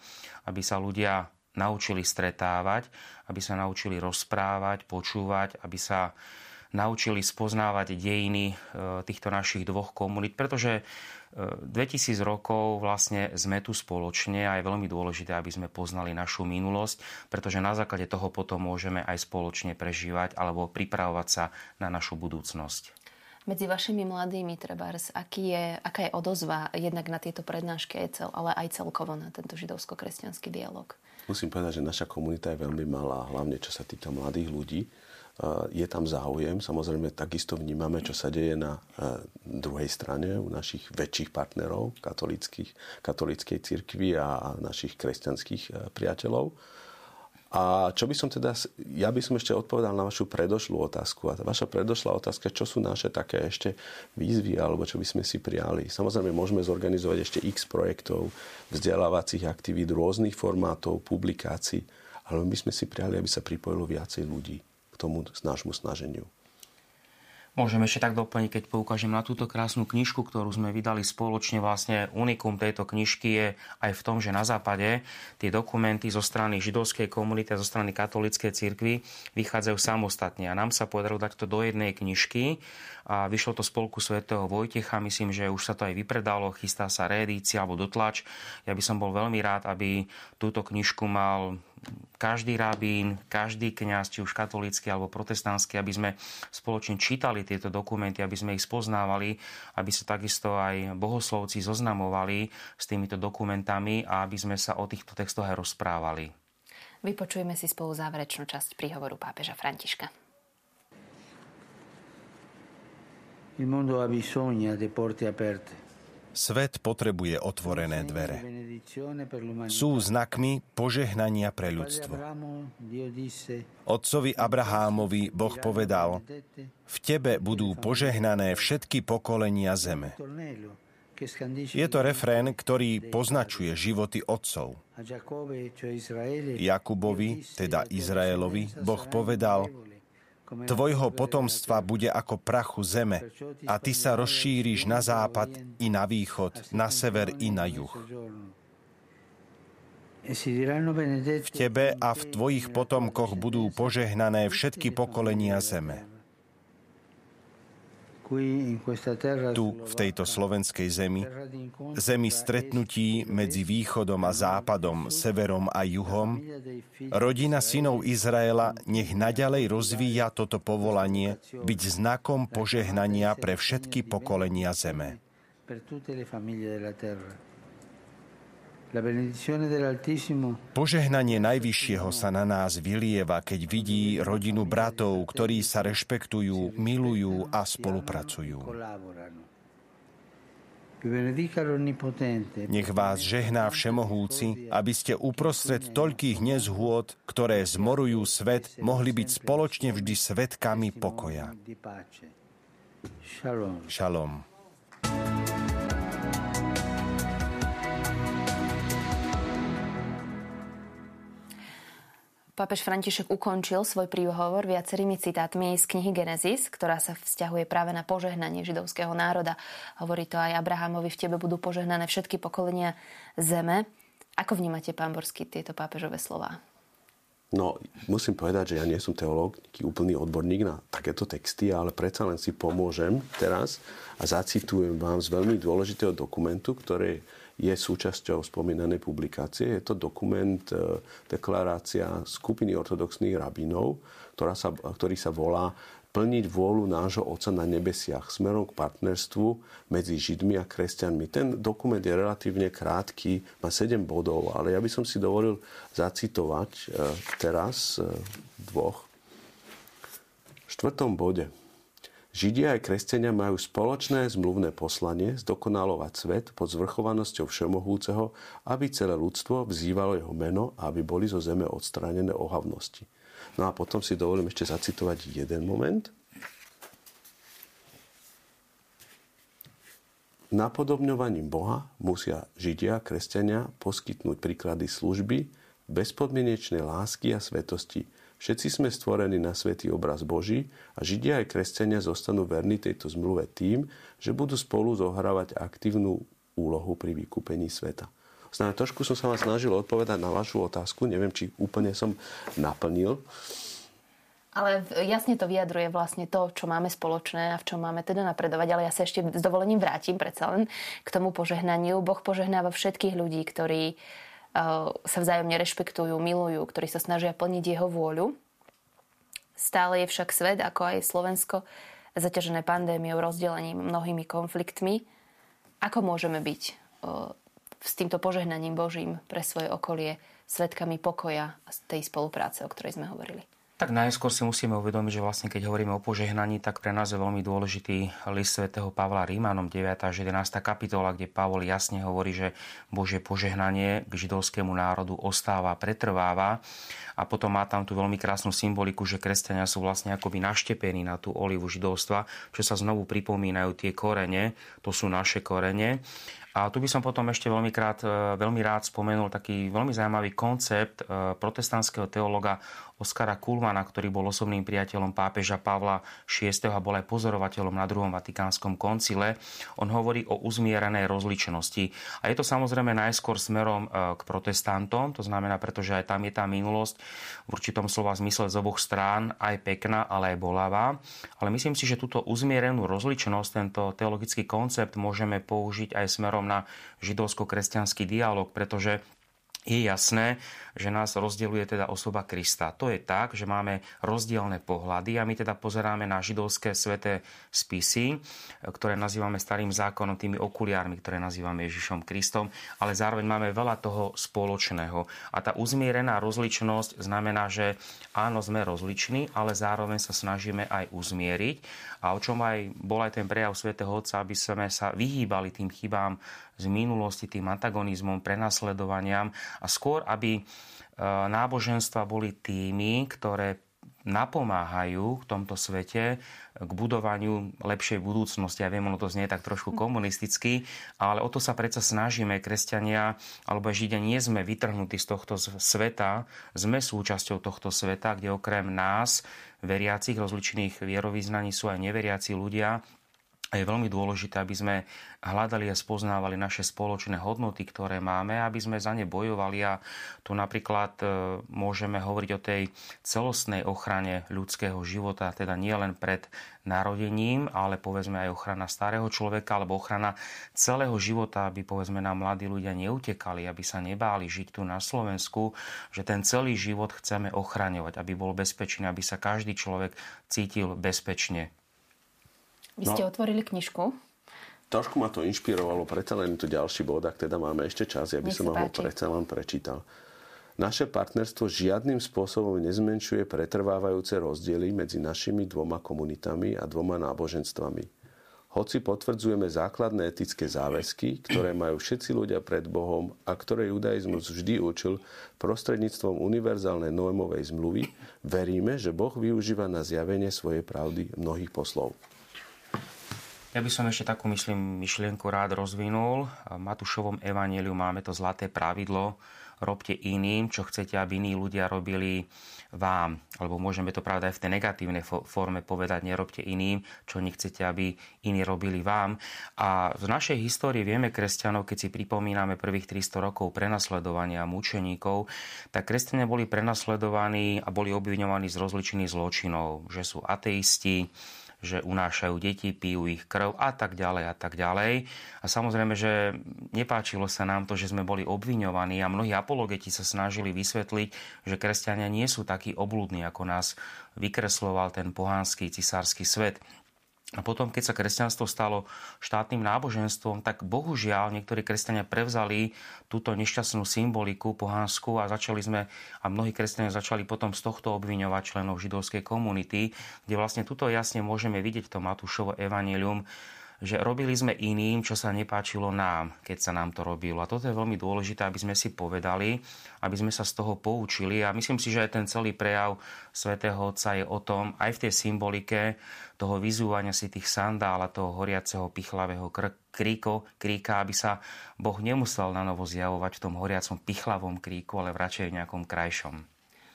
aby sa ľudia naučili stretávať, aby sa naučili rozprávať, počúvať, aby sa naučili spoznávať dejiny eh, týchto našich dvoch komunít, pretože 2000 eh, rokov vlastne sme tu spoločne a je veľmi dôležité, aby sme poznali našu minulosť, pretože na základe toho potom môžeme aj spoločne prežívať alebo pripravovať sa na našu budúcnosť. Medzi vašimi mladými trebárs, aký je, aká je odozva jednak na tieto prednášky, ale aj celkovo na tento židovsko-kresťanský dialog? Musím povedať, že naša komunita je veľmi malá, hlavne čo sa týka mladých ľudí. Je tam záujem, samozrejme takisto vnímame, čo sa deje na druhej strane u našich väčších partnerov katolíckej cirkvi a našich kresťanských priateľov. A čo by som teda, ja by som ešte odpovedal na vašu predošlú otázku. A vaša predošlá otázka, čo sú naše také ešte výzvy, alebo čo by sme si prijali. Samozrejme, môžeme zorganizovať ešte x projektov, vzdelávacích aktivít, rôznych formátov, publikácií, ale my sme si prijali, aby sa pripojilo viacej ľudí k tomu nášmu snaženiu. Môžem ešte tak doplniť, keď poukážem na túto krásnu knižku, ktorú sme vydali spoločne. Vlastne unikum tejto knižky je aj v tom, že na západe tie dokumenty zo strany židovskej komunity a zo strany katolíckej cirkvi vychádzajú samostatne. A nám sa podarilo dať to do jednej knižky a vyšlo to spolku svätého Vojtecha. Myslím, že už sa to aj vypredalo, chystá sa reedícia alebo dotlač. Ja by som bol veľmi rád, aby túto knižku mal každý rabín, každý kňaz, či už katolícky alebo protestantský, aby sme spoločne čítali tieto dokumenty, aby sme ich spoznávali, aby sa takisto aj bohoslovci zoznamovali s týmito dokumentami a aby sme sa o týchto textoch aj rozprávali. Vypočujeme si spolu záverečnú časť príhovoru pápeža Františka. Il mondo ha bisogno di porte aperte. Svet potrebuje otvorené dvere. Sú znakmi požehnania pre ľudstvo. Otcovi Abrahámovi Boh povedal, v tebe budú požehnané všetky pokolenia zeme. Je to refrén, ktorý poznačuje životy otcov. Jakubovi, teda Izraelovi, Boh povedal, Tvojho potomstva bude ako prachu zeme a ty sa rozšíriš na západ i na východ, na sever i na juh. V tebe a v tvojich potomkoch budú požehnané všetky pokolenia zeme. Tu, v tejto slovenskej zemi, zemi stretnutí medzi východom a západom, severom a juhom, rodina synov Izraela nech naďalej rozvíja toto povolanie byť znakom požehnania pre všetky pokolenia zeme. Požehnanie Najvyššieho sa na nás vylieva, keď vidí rodinu bratov, ktorí sa rešpektujú, milujú a spolupracujú. Nech vás žehná Všemohúci, aby ste uprostred toľkých nezhôd, ktoré zmorujú svet, mohli byť spoločne vždy svetkami pokoja. Shalom. Shalom. Pápež František ukončil svoj príhovor viacerými citátmi z knihy Genesis, ktorá sa vzťahuje práve na požehnanie židovského národa. Hovorí to aj Abrahamovi, v tebe budú požehnané všetky pokolenia zeme. Ako vnímate, pán Borsky, tieto pápežové slova? No, musím povedať, že ja nie som teológ, úplný odborník na takéto texty, ale predsa len si pomôžem teraz a zacitujem vám z veľmi dôležitého dokumentu, ktorý je súčasťou spomínanej publikácie. Je to dokument, e, deklarácia skupiny ortodoxných rabinov, ktorá sa, ktorý sa volá plniť vôľu nášho Otca na nebesiach smerom k partnerstvu medzi Židmi a kresťanmi. Ten dokument je relatívne krátky, má 7 bodov, ale ja by som si dovolil zacitovať e, teraz e, dvoch. V štvrtom bode. Židia aj kresťania majú spoločné zmluvné poslanie zdokonalovať svet pod zvrchovanosťou Všemohúceho, aby celé ľudstvo vzývalo jeho meno a aby boli zo zeme odstránené ohavnosti. No a potom si dovolím ešte zacitovať jeden moment. Napodobňovaním Boha musia Židia, kresťania poskytnúť príklady služby, bezpodmienečnej lásky a svetosti, Všetci sme stvorení na svetý obraz Boží a Židia aj kresťania zostanú verní tejto zmluve tým, že budú spolu zohrávať aktívnu úlohu pri vykúpení sveta. Znamená, trošku som sa vás snažil odpovedať na vašu otázku. Neviem, či úplne som naplnil. Ale jasne to vyjadruje vlastne to, čo máme spoločné a v čom máme teda napredovať. Ale ja sa ešte s dovolením vrátim predsa len k tomu požehnaniu. Boh požehnáva všetkých ľudí, ktorí sa vzájomne rešpektujú, milujú, ktorí sa snažia plniť jeho vôľu. Stále je však svet, ako aj Slovensko, zaťažené pandémiou, rozdelením, mnohými konfliktmi. Ako môžeme byť eh, s týmto požehnaním Božím pre svoje okolie svetkami pokoja a tej spolupráce, o ktorej sme hovorili? Tak najskôr si musíme uvedomiť, že vlastne keď hovoríme o požehnaní, tak pre nás je veľmi dôležitý list svätého Pavla Rímanom 9. až 11. kapitola, kde Pavol jasne hovorí, že Božie požehnanie k židovskému národu ostáva, pretrváva. A potom má tam tú veľmi krásnu symboliku, že kresťania sú vlastne akoby naštepení na tú olivu židovstva, že sa znovu pripomínajú tie korene, to sú naše korene. A tu by som potom ešte veľmi, krát, e, veľmi rád spomenul taký veľmi zaujímavý koncept e, protestantského teologa Oskara Kulmana, ktorý bol osobným priateľom pápeža Pavla VI a bol aj pozorovateľom na druhom vatikánskom koncile. On hovorí o uzmierenej rozličnosti. A je to samozrejme najskôr smerom e, k protestantom, to znamená, pretože aj tam je tá minulosť v určitom slova zmysle z oboch strán, aj pekná, ale aj bolavá. Ale myslím si, že túto uzmierenú rozličnosť, tento teologický koncept môžeme použiť aj smerom na židovsko-kresťanský dialog, pretože je jasné, že nás rozdeľuje teda osoba Krista. To je tak, že máme rozdielne pohľady a my teda pozeráme na židovské sveté spisy, ktoré nazývame starým zákonom, tými okuliármi, ktoré nazývame Ježišom Kristom, ale zároveň máme veľa toho spoločného. A tá uzmierená rozličnosť znamená, že áno, sme rozliční, ale zároveň sa snažíme aj uzmieriť. A o čom aj bol aj ten prejav svätého Otca, aby sme sa vyhýbali tým chybám z minulosti, tým antagonizmom, prenasledovaniam a skôr, aby náboženstva boli tými, ktoré napomáhajú v tomto svete k budovaniu lepšej budúcnosti. Ja viem, ono to znie tak trošku komunisticky, ale o to sa predsa snažíme. Kresťania alebo Židia nie sme vytrhnutí z tohto sveta, sme súčasťou tohto sveta, kde okrem nás, veriacich rozličných vierovýznaní, sú aj neveriaci ľudia, a je veľmi dôležité, aby sme hľadali a spoznávali naše spoločné hodnoty, ktoré máme, aby sme za ne bojovali a tu napríklad e, môžeme hovoriť o tej celostnej ochrane ľudského života, teda nie len pred narodením, ale povedzme aj ochrana starého človeka alebo ochrana celého života, aby povedzme nám mladí ľudia neutekali, aby sa nebáli žiť tu na Slovensku, že ten celý život chceme ochraňovať, aby bol bezpečný, aby sa každý človek cítil bezpečne. Vy ste no, otvorili knižku. Trošku ma to inšpirovalo, predsa len tu ďalší bod, ak teda máme ešte čas, ja by Nech som ho predsa len prečítal. Naše partnerstvo žiadnym spôsobom nezmenšuje pretrvávajúce rozdiely medzi našimi dvoma komunitami a dvoma náboženstvami. Hoci potvrdzujeme základné etické záväzky, ktoré majú všetci ľudia pred Bohom a ktoré judaizmus vždy učil prostredníctvom univerzálnej noémovej zmluvy, veríme, že Boh využíva na zjavenie svojej pravdy mnohých poslov. Ja by som ešte takú, myslím, myšlienku rád rozvinul. V Matúšovom evaníliu máme to zlaté pravidlo. Robte iným, čo chcete, aby iní ľudia robili vám. Alebo môžeme to pravda aj v tej negatívnej forme povedať, nerobte iným, čo nechcete, aby iní robili vám. A v našej histórii vieme kresťanov, keď si pripomíname prvých 300 rokov prenasledovania mučeníkov, tak kresťania boli prenasledovaní a boli obviňovaní z rozličných zločinov, že sú ateisti, že unášajú deti, pijú ich krv a tak ďalej a tak ďalej. A samozrejme, že nepáčilo sa nám to, že sme boli obviňovaní a mnohí apologeti sa snažili vysvetliť, že kresťania nie sú takí oblúdni, ako nás vykresloval ten pohánsky cisársky svet. A potom, keď sa kresťanstvo stalo štátnym náboženstvom, tak bohužiaľ niektorí kresťania prevzali túto nešťastnú symboliku pohánsku a začali sme, a mnohí kresťania začali potom z tohto obviňovať členov židovskej komunity, kde vlastne tuto jasne môžeme vidieť to Matúšovo evanelium, že robili sme iným, čo sa nepáčilo nám, keď sa nám to robilo. A toto je veľmi dôležité, aby sme si povedali, aby sme sa z toho poučili. A myslím si, že aj ten celý prejav svätého Otca je o tom, aj v tej symbolike toho vyzúvania si tých sandál a toho horiaceho pichlavého kríko, kríka, aby sa Boh nemusel na novo zjavovať v tom horiacom pichlavom kríku, ale v radšej v nejakom krajšom.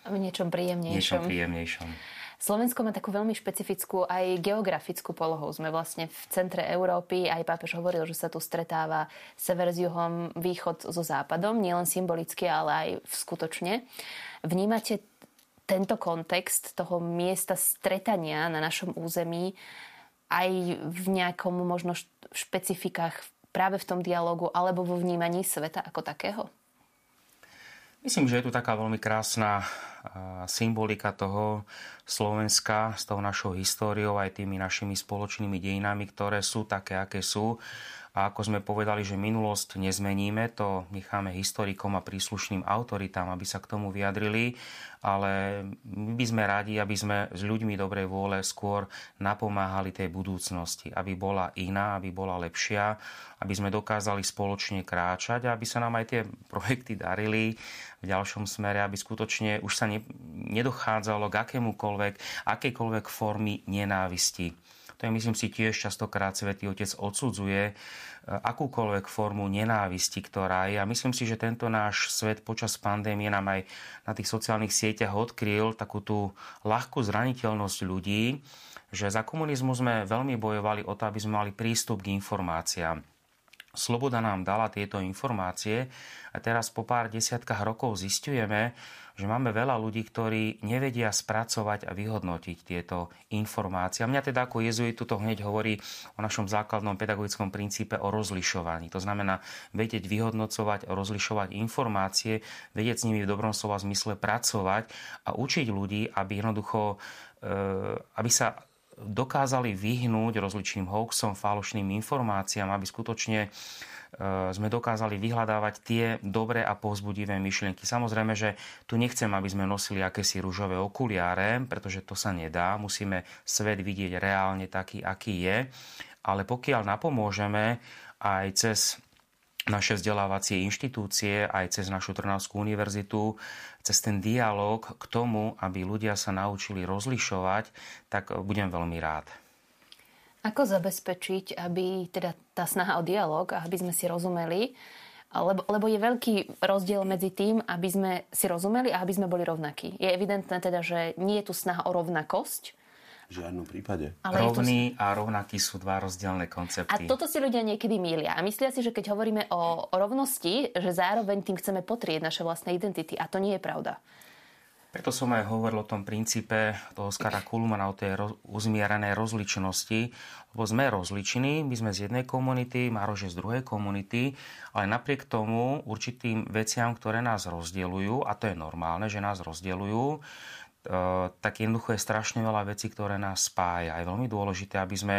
V niečom príjemnejšom. Niečom príjemnejšom. Slovensko má takú veľmi špecifickú aj geografickú polohu. Sme vlastne v centre Európy. Aj pápež hovoril, že sa tu stretáva sever s juhom, východ so západom. Nielen symbolicky, ale aj skutočne. Vnímate tento kontext toho miesta stretania na našom území aj v nejakom možno špecifikách práve v tom dialogu alebo vo vnímaní sveta ako takého? Myslím, že je tu taká veľmi krásna symbolika toho Slovenska s tou našou históriou aj tými našimi spoločnými dejinami, ktoré sú také, aké sú. A ako sme povedali, že minulosť nezmeníme, to necháme historikom a príslušným autoritám, aby sa k tomu vyjadrili, ale my by sme radi, aby sme s ľuďmi dobrej vôle skôr napomáhali tej budúcnosti, aby bola iná, aby bola lepšia, aby sme dokázali spoločne kráčať a aby sa nám aj tie projekty darili v ďalšom smere, aby skutočne už sa ne, nedochádzalo k akémukoľvek, akejkoľvek formy nenávisti to je, myslím si, tiež častokrát Svetý Otec odsudzuje e, akúkoľvek formu nenávisti, ktorá je. A myslím si, že tento náš svet počas pandémie nám aj na tých sociálnych sieťach odkryl takú tú ľahkú zraniteľnosť ľudí, že za komunizmu sme veľmi bojovali o to, aby sme mali prístup k informáciám. Sloboda nám dala tieto informácie a teraz po pár desiatkách rokov zistujeme, že máme veľa ľudí, ktorí nevedia spracovať a vyhodnotiť tieto informácie. A mňa teda ako jezuitu to hneď hovorí o našom základnom pedagogickom princípe o rozlišovaní. To znamená vedieť vyhodnocovať, rozlišovať informácie, vedieť s nimi v dobrom slova zmysle pracovať a učiť ľudí, aby jednoducho e, aby sa dokázali vyhnúť rozličným hoaxom, falošným informáciám, aby skutočne Eh, sme dokázali vyhľadávať tie dobré a povzbudivé myšlienky. Samozrejme, že tu nechcem, aby sme nosili akési rúžové okuliare, pretože to sa nedá. Musíme svet vidieť reálne taký, aký je. Ale pokiaľ napomôžeme aj cez naše vzdelávacie inštitúcie, aj cez našu Trnavskú univerzitu, cez ten dialog k tomu, aby ľudia sa naučili rozlišovať, tak budem veľmi rád. Ako zabezpečiť, aby teda tá snaha o dialog, aby sme si rozumeli, lebo, lebo je veľký rozdiel medzi tým, aby sme si rozumeli a aby sme boli rovnakí. Je evidentné teda, že nie je tu snaha o rovnakosť, v žiadnom prípade. Ale Rovný to... a rovnaký sú dva rozdielne koncepty. A toto si ľudia niekedy mília. A myslia si, že keď hovoríme o, rovnosti, že zároveň tým chceme potrieť naše vlastné identity. A to nie je pravda. Preto som aj hovoril o tom princípe toho Oskara Kulmana, o tej roz, uzmieranej rozličnosti, lebo sme rozliční, my sme z jednej komunity, Maroš je z druhej komunity, ale napriek tomu určitým veciam, ktoré nás rozdielujú, a to je normálne, že nás rozdielujú, e, tak jednoducho je strašne veľa vecí, ktoré nás spája. Je veľmi dôležité, aby sme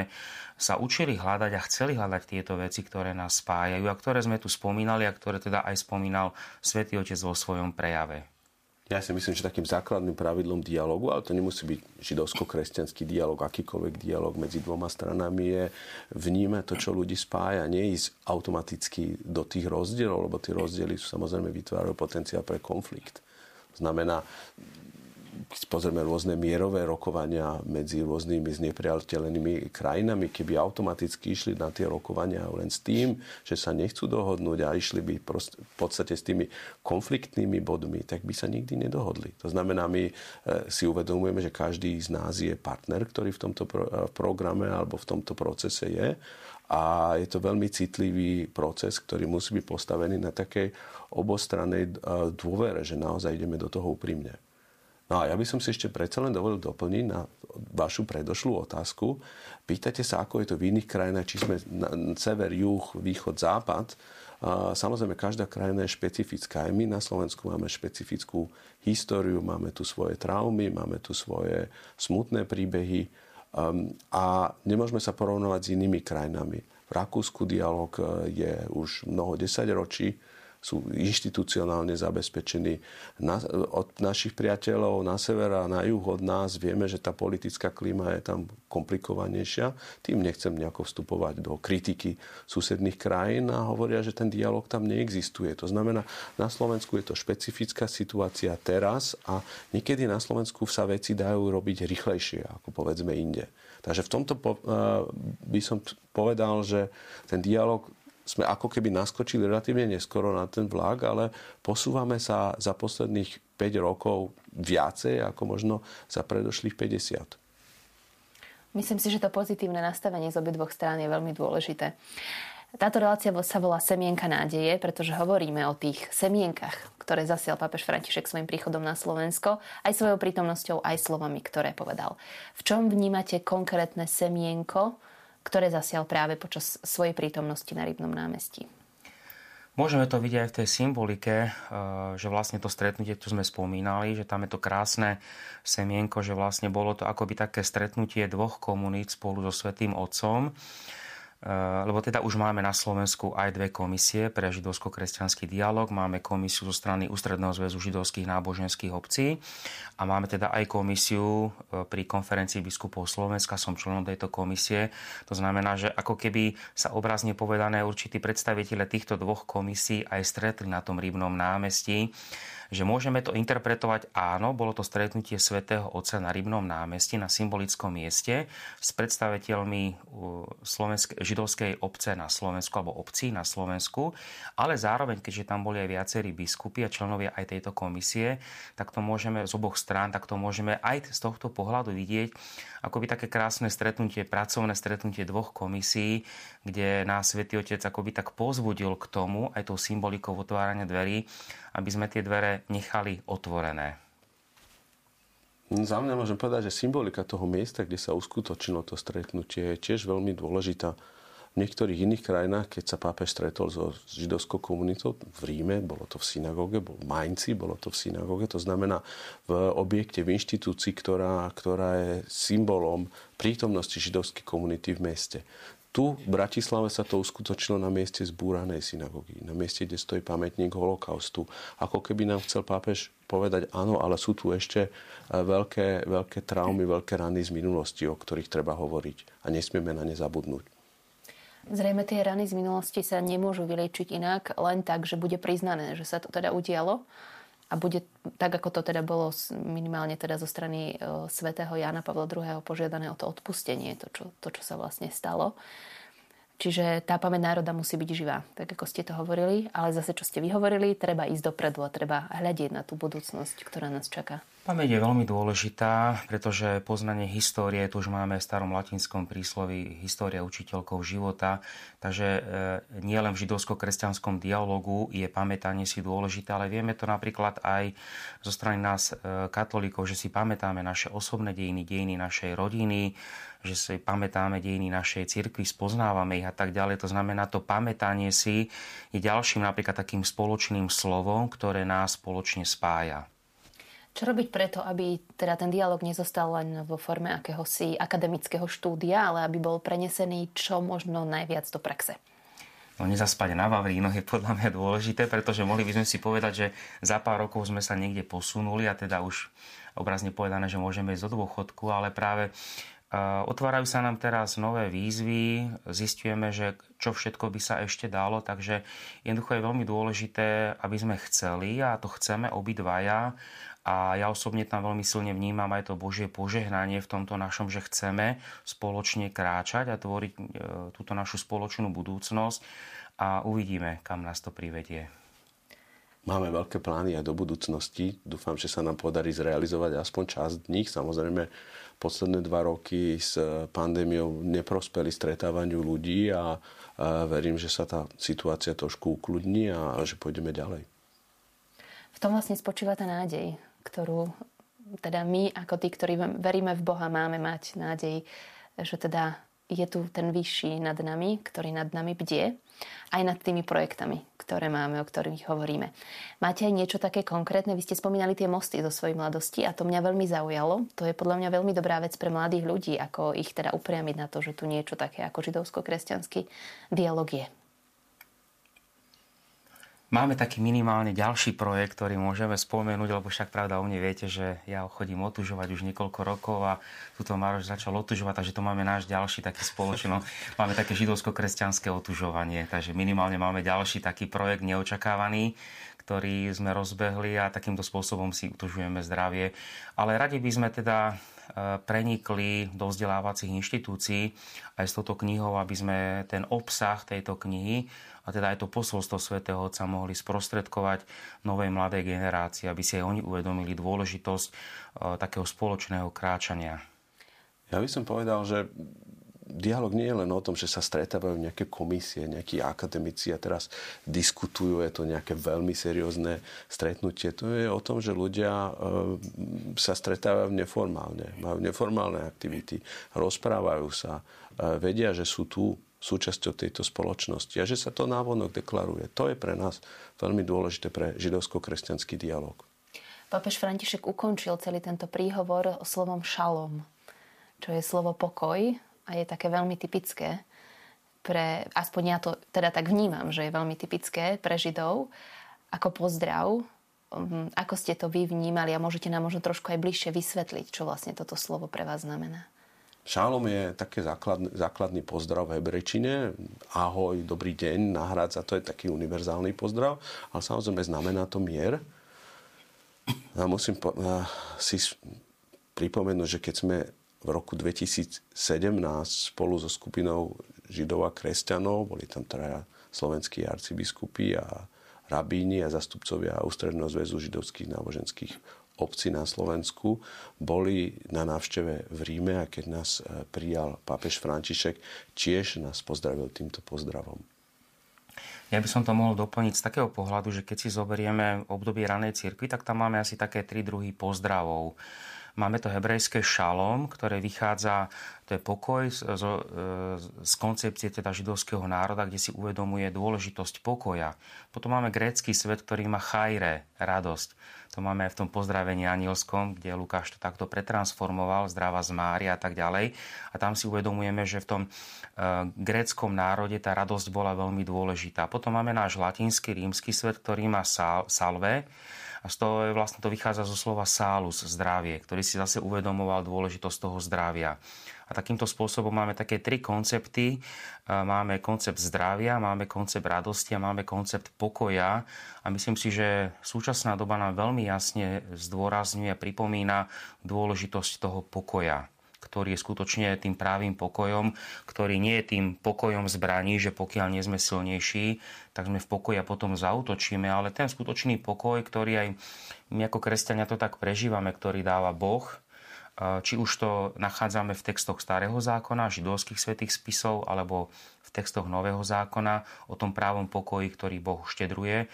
sa učili hľadať a chceli hľadať tieto veci, ktoré nás spájajú a ktoré sme tu spomínali a ktoré teda aj spomínal Svetý Otec vo svojom prejave. Ja si myslím, že takým základným pravidlom dialogu, ale to nemusí byť židovsko-kresťanský dialog, akýkoľvek dialog medzi dvoma stranami je vnímať to, čo ľudí spája, nie ísť automaticky do tých rozdielov, lebo tie rozdiely sú samozrejme vytvárajú potenciál pre konflikt. Znamená, keď pozrieme rôzne mierové rokovania medzi rôznymi znepriateľenými krajinami, keby automaticky išli na tie rokovania len s tým, že sa nechcú dohodnúť a išli by prost, v podstate s tými konfliktnými bodmi, tak by sa nikdy nedohodli. To znamená, my e, si uvedomujeme, že každý z nás je partner, ktorý v tomto pro, programe alebo v tomto procese je a je to veľmi citlivý proces, ktorý musí byť postavený na takej obostrannej e, dôvere, že naozaj ideme do toho úprimne. No a ja by som si ešte predsa len dovolil doplniť na vašu predošlú otázku. Pýtate sa, ako je to v iných krajinách, či sme na sever, juh, východ, západ. Samozrejme, každá krajina je špecifická. Aj my na Slovensku máme špecifickú históriu, máme tu svoje traumy, máme tu svoje smutné príbehy um, a nemôžeme sa porovnovať s inými krajinami. V Rakúsku dialog e, je už mnoho desaťročí, sú inštitucionálne zabezpečení. Na, od našich priateľov na sever a na juh od nás vieme, že tá politická klíma je tam komplikovanejšia. Tým nechcem nejako vstupovať do kritiky susedných krajín a hovoria, že ten dialog tam neexistuje. To znamená, na Slovensku je to špecifická situácia teraz a niekedy na Slovensku sa veci dajú robiť rýchlejšie, ako povedzme inde. Takže v tomto po, uh, by som povedal, že ten dialog sme ako keby naskočili relatívne neskoro na ten vlak, ale posúvame sa za posledných 5 rokov viacej ako možno za predošlých 50. Myslím si, že to pozitívne nastavenie z obidvoch strán je veľmi dôležité. Táto relácia sa volá Semienka nádeje, pretože hovoríme o tých semienkach, ktoré zasial pápež František svojim príchodom na Slovensko, aj svojou prítomnosťou, aj slovami, ktoré povedal. V čom vnímate konkrétne semienko, ktoré zasial práve počas svojej prítomnosti na Rybnom námestí. Môžeme to vidieť aj v tej symbolike, eh, že vlastne to stretnutie, tu sme spomínali, že tam je to krásne semienko, že vlastne bolo to akoby také stretnutie dvoch komunít spolu so Svetým Otcom lebo teda už máme na Slovensku aj dve komisie pre židovsko-kresťanský dialog. Máme komisiu zo strany Ústredného zväzu židovských náboženských obcí a máme teda aj komisiu eh, pri konferencii biskupov Slovenska. Som členom tejto komisie. To znamená, že ako keby sa obrazne povedané určití predstaviteľe týchto dvoch komisí aj stretli na tom Rybnom námestí že môžeme to interpretovať áno, bolo to stretnutie svätého Otca na Rybnom námestí, na symbolickom mieste s predstaviteľmi slovensk- židovskej obce na Slovensku alebo obcí na Slovensku, ale zároveň, keďže tam boli aj viacerí biskupy a členovia aj tejto komisie, tak to môžeme z oboch strán, tak to môžeme aj z tohto pohľadu vidieť, ako by také krásne stretnutie, pracovné stretnutie dvoch komisí, kde nás Svetý Otec akoby tak pozbudil k tomu, aj tou symbolikou otvárania dverí, aby sme tie dvere nechali otvorené. Za mňa môžem povedať, že symbolika toho miesta, kde sa uskutočnilo to stretnutie, je tiež veľmi dôležitá. V niektorých iných krajinách, keď sa pápež stretol so židovskou komunitou v Ríme, bolo to v synagóge, bol v Mainci, bolo to v synagóge, to znamená v objekte, v inštitúcii, ktorá, ktorá je symbolom prítomnosti židovskej komunity v meste. Tu v Bratislave sa to uskutočnilo na mieste zbúranej synagógy, na mieste, kde stojí pamätník holokaustu. Ako keby nám chcel pápež povedať, áno, ale sú tu ešte e, veľké, veľké traumy, veľké rany z minulosti, o ktorých treba hovoriť a nesmieme na ne zabudnúť. Zrejme tie rany z minulosti sa nemôžu vyliečiť inak, len tak, že bude priznané, že sa to teda udialo a bude tak, ako to teda bolo minimálne teda zo strany e, svätého Jana Pavla II. požiadané o to odpustenie, to čo, to, čo sa vlastne stalo. Čiže tá pamäť národa musí byť živá, tak ako ste to hovorili, ale zase, čo ste vyhovorili, treba ísť dopredu a treba hľadiť na tú budúcnosť, ktorá nás čaká. Pamäť je veľmi dôležitá, pretože poznanie histórie, tu už máme v starom latinskom príslovi história učiteľkov života, takže e, nie len v židovsko-kresťanskom dialogu je pamätanie si dôležité, ale vieme to napríklad aj zo strany nás e, katolíkov, že si pamätáme naše osobné dejiny, dejiny našej rodiny, že si pamätáme dejiny našej cirkvi, spoznávame ich a tak ďalej. To znamená, to pamätanie si je ďalším napríklad takým spoločným slovom, ktoré nás spoločne spája. Čo robiť preto, aby teda ten dialog nezostal len vo forme akéhosi akademického štúdia, ale aby bol prenesený čo možno najviac do praxe? No nezaspať na Vavrínoch je podľa mňa dôležité, pretože mohli by sme si povedať, že za pár rokov sme sa niekde posunuli a teda už obrazne povedané, že môžeme ísť do dôchodku, ale práve Otvárajú sa nám teraz nové výzvy, zistujeme, že čo všetko by sa ešte dalo, takže jednoducho je veľmi dôležité, aby sme chceli a to chceme obidvaja a ja osobne tam veľmi silne vnímam aj to Božie požehnanie v tomto našom, že chceme spoločne kráčať a tvoriť e, túto našu spoločnú budúcnosť a uvidíme, kam nás to privedie. Máme veľké plány aj do budúcnosti. Dúfam, že sa nám podarí zrealizovať aspoň časť z nich. Samozrejme, posledné dva roky s pandémiou neprospeli stretávaniu ľudí a, verím, že sa tá situácia trošku ukludní a, že pôjdeme ďalej. V tom vlastne spočíva tá nádej, ktorú teda my ako tí, ktorí veríme v Boha, máme mať nádej, že teda je tu ten vyšší nad nami, ktorý nad nami bdie, aj nad tými projektami, ktoré máme, o ktorých hovoríme. Máte aj niečo také konkrétne? Vy ste spomínali tie mosty zo svojej mladosti a to mňa veľmi zaujalo. To je podľa mňa veľmi dobrá vec pre mladých ľudí, ako ich teda upriamiť na to, že tu niečo také ako židovsko-kresťanský dialog je. Máme taký minimálne ďalší projekt, ktorý môžeme spomenúť, lebo však pravda o mne viete, že ja chodím otužovať už niekoľko rokov a tuto Maroš začal otužovať, takže to máme náš ďalší taký spoločno. Máme také židovsko-kresťanské otužovanie, takže minimálne máme ďalší taký projekt neočakávaný, ktorý sme rozbehli a takýmto spôsobom si utužujeme zdravie. Ale radi by sme teda e, prenikli do vzdelávacích inštitúcií aj s touto knihou, aby sme ten obsah tejto knihy a teda aj to posolstvo svätého Otca mohli sprostredkovať novej mladej generácii, aby si aj oni uvedomili dôležitosť e, takého spoločného kráčania. Ja by som povedal, že dialog nie je len o tom, že sa stretávajú nejaké komisie, nejakí akademici a teraz diskutujú, je to nejaké veľmi seriózne stretnutie. To je o tom, že ľudia e, sa stretávajú neformálne, majú neformálne aktivity, rozprávajú sa, e, vedia, že sú tu súčasťou tejto spoločnosti a že sa to návonok deklaruje. To je pre nás veľmi dôležité pre židovsko-kresťanský dialog. Pápež František ukončil celý tento príhovor slovom šalom, čo je slovo pokoj a je také veľmi typické pre, aspoň ja to teda tak vnímam, že je veľmi typické pre Židov, ako pozdrav, um, ako ste to vy vnímali a môžete nám možno trošku aj bližšie vysvetliť, čo vlastne toto slovo pre vás znamená. Šálom je také základný, základný pozdrav v hebrečine. Ahoj, dobrý deň, nahrádza, to je taký univerzálny pozdrav, ale samozrejme znamená to mier. A musím po, a si pripomenúť, že keď sme v roku 2017 spolu so skupinou židov a kresťanov, boli tam traja slovenskí arcibiskupy a rabíni a zastupcovia Ústredného zväzu židovských náboženských obci na Slovensku boli na návšteve v Ríme a keď nás e, prijal pápež František, tiež nás pozdravil týmto pozdravom. Ja by som to mohol doplniť z takého pohľadu, že keď si zoberieme obdobie ranej cirkvi, tak tam máme asi také tri druhy pozdravov. Máme to hebrejské šalom, ktoré vychádza, to je pokoj z, z, z koncepcie teda židovského národa, kde si uvedomuje dôležitosť pokoja. Potom máme grécky svet, ktorý má chajre, radosť. To máme aj v tom pozdravení anielskom, kde Lukáš to takto pretransformoval, zdravá z Mária a tak ďalej. A tam si uvedomujeme, že v tom e, gréckom národe tá radosť bola veľmi dôležitá. Potom máme náš latinský, rímsky svet, ktorý má sal, salve, a z toho je vlastne to vychádza zo slova salus, zdravie, ktorý si zase uvedomoval dôležitosť toho zdravia. A takýmto spôsobom máme také tri koncepty. Máme koncept zdravia, máme koncept radosti a máme koncept pokoja. A myslím si, že súčasná doba nám veľmi jasne zdôrazňuje, pripomína dôležitosť toho pokoja ktorý je skutočne tým právým pokojom, ktorý nie je tým pokojom zbraní, že pokiaľ nie sme silnejší, tak sme v pokoji a potom zautočíme, ale ten skutočný pokoj, ktorý aj my ako kresťania to tak prežívame, ktorý dáva Boh, či už to nachádzame v textoch Starého zákona, židovských svetých spisov, alebo v textoch Nového zákona o tom právom pokoji, ktorý Boh štedruje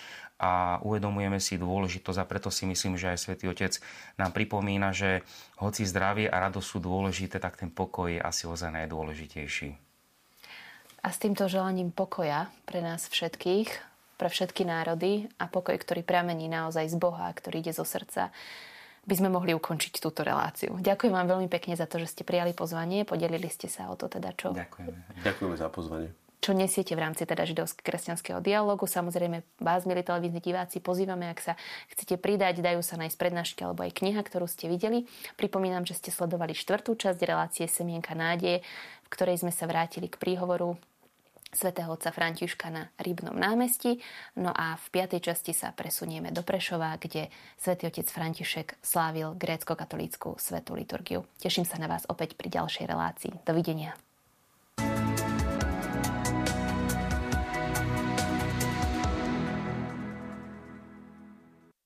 a uvedomujeme si dôležitosť a preto si myslím, že aj Svetý Otec nám pripomína, že hoci zdravie a radosť sú dôležité, tak ten pokoj je asi ozaj najdôležitejší. A s týmto želaním pokoja pre nás všetkých, pre všetky národy a pokoj, ktorý pramení naozaj z Boha, ktorý ide zo srdca, by sme mohli ukončiť túto reláciu. Ďakujem vám veľmi pekne za to, že ste prijali pozvanie, podelili ste sa o to teda čo. Ďakujeme. Ďakujeme za pozvanie. Čo nesiete v rámci teda židovsko-kresťanského dialogu. Samozrejme, vás, milí televízni diváci, pozývame, ak sa chcete pridať, dajú sa nájsť prednášky alebo aj kniha, ktorú ste videli. Pripomínam, že ste sledovali štvrtú časť relácie Semienka nádeje, v ktorej sme sa vrátili k príhovoru svätého otca Františka na Rybnom námestí. No a v piatej časti sa presunieme do Prešova, kde svätý otec František slávil grécko-katolícku svetú liturgiu. Teším sa na vás opäť pri ďalšej relácii. Dovidenia.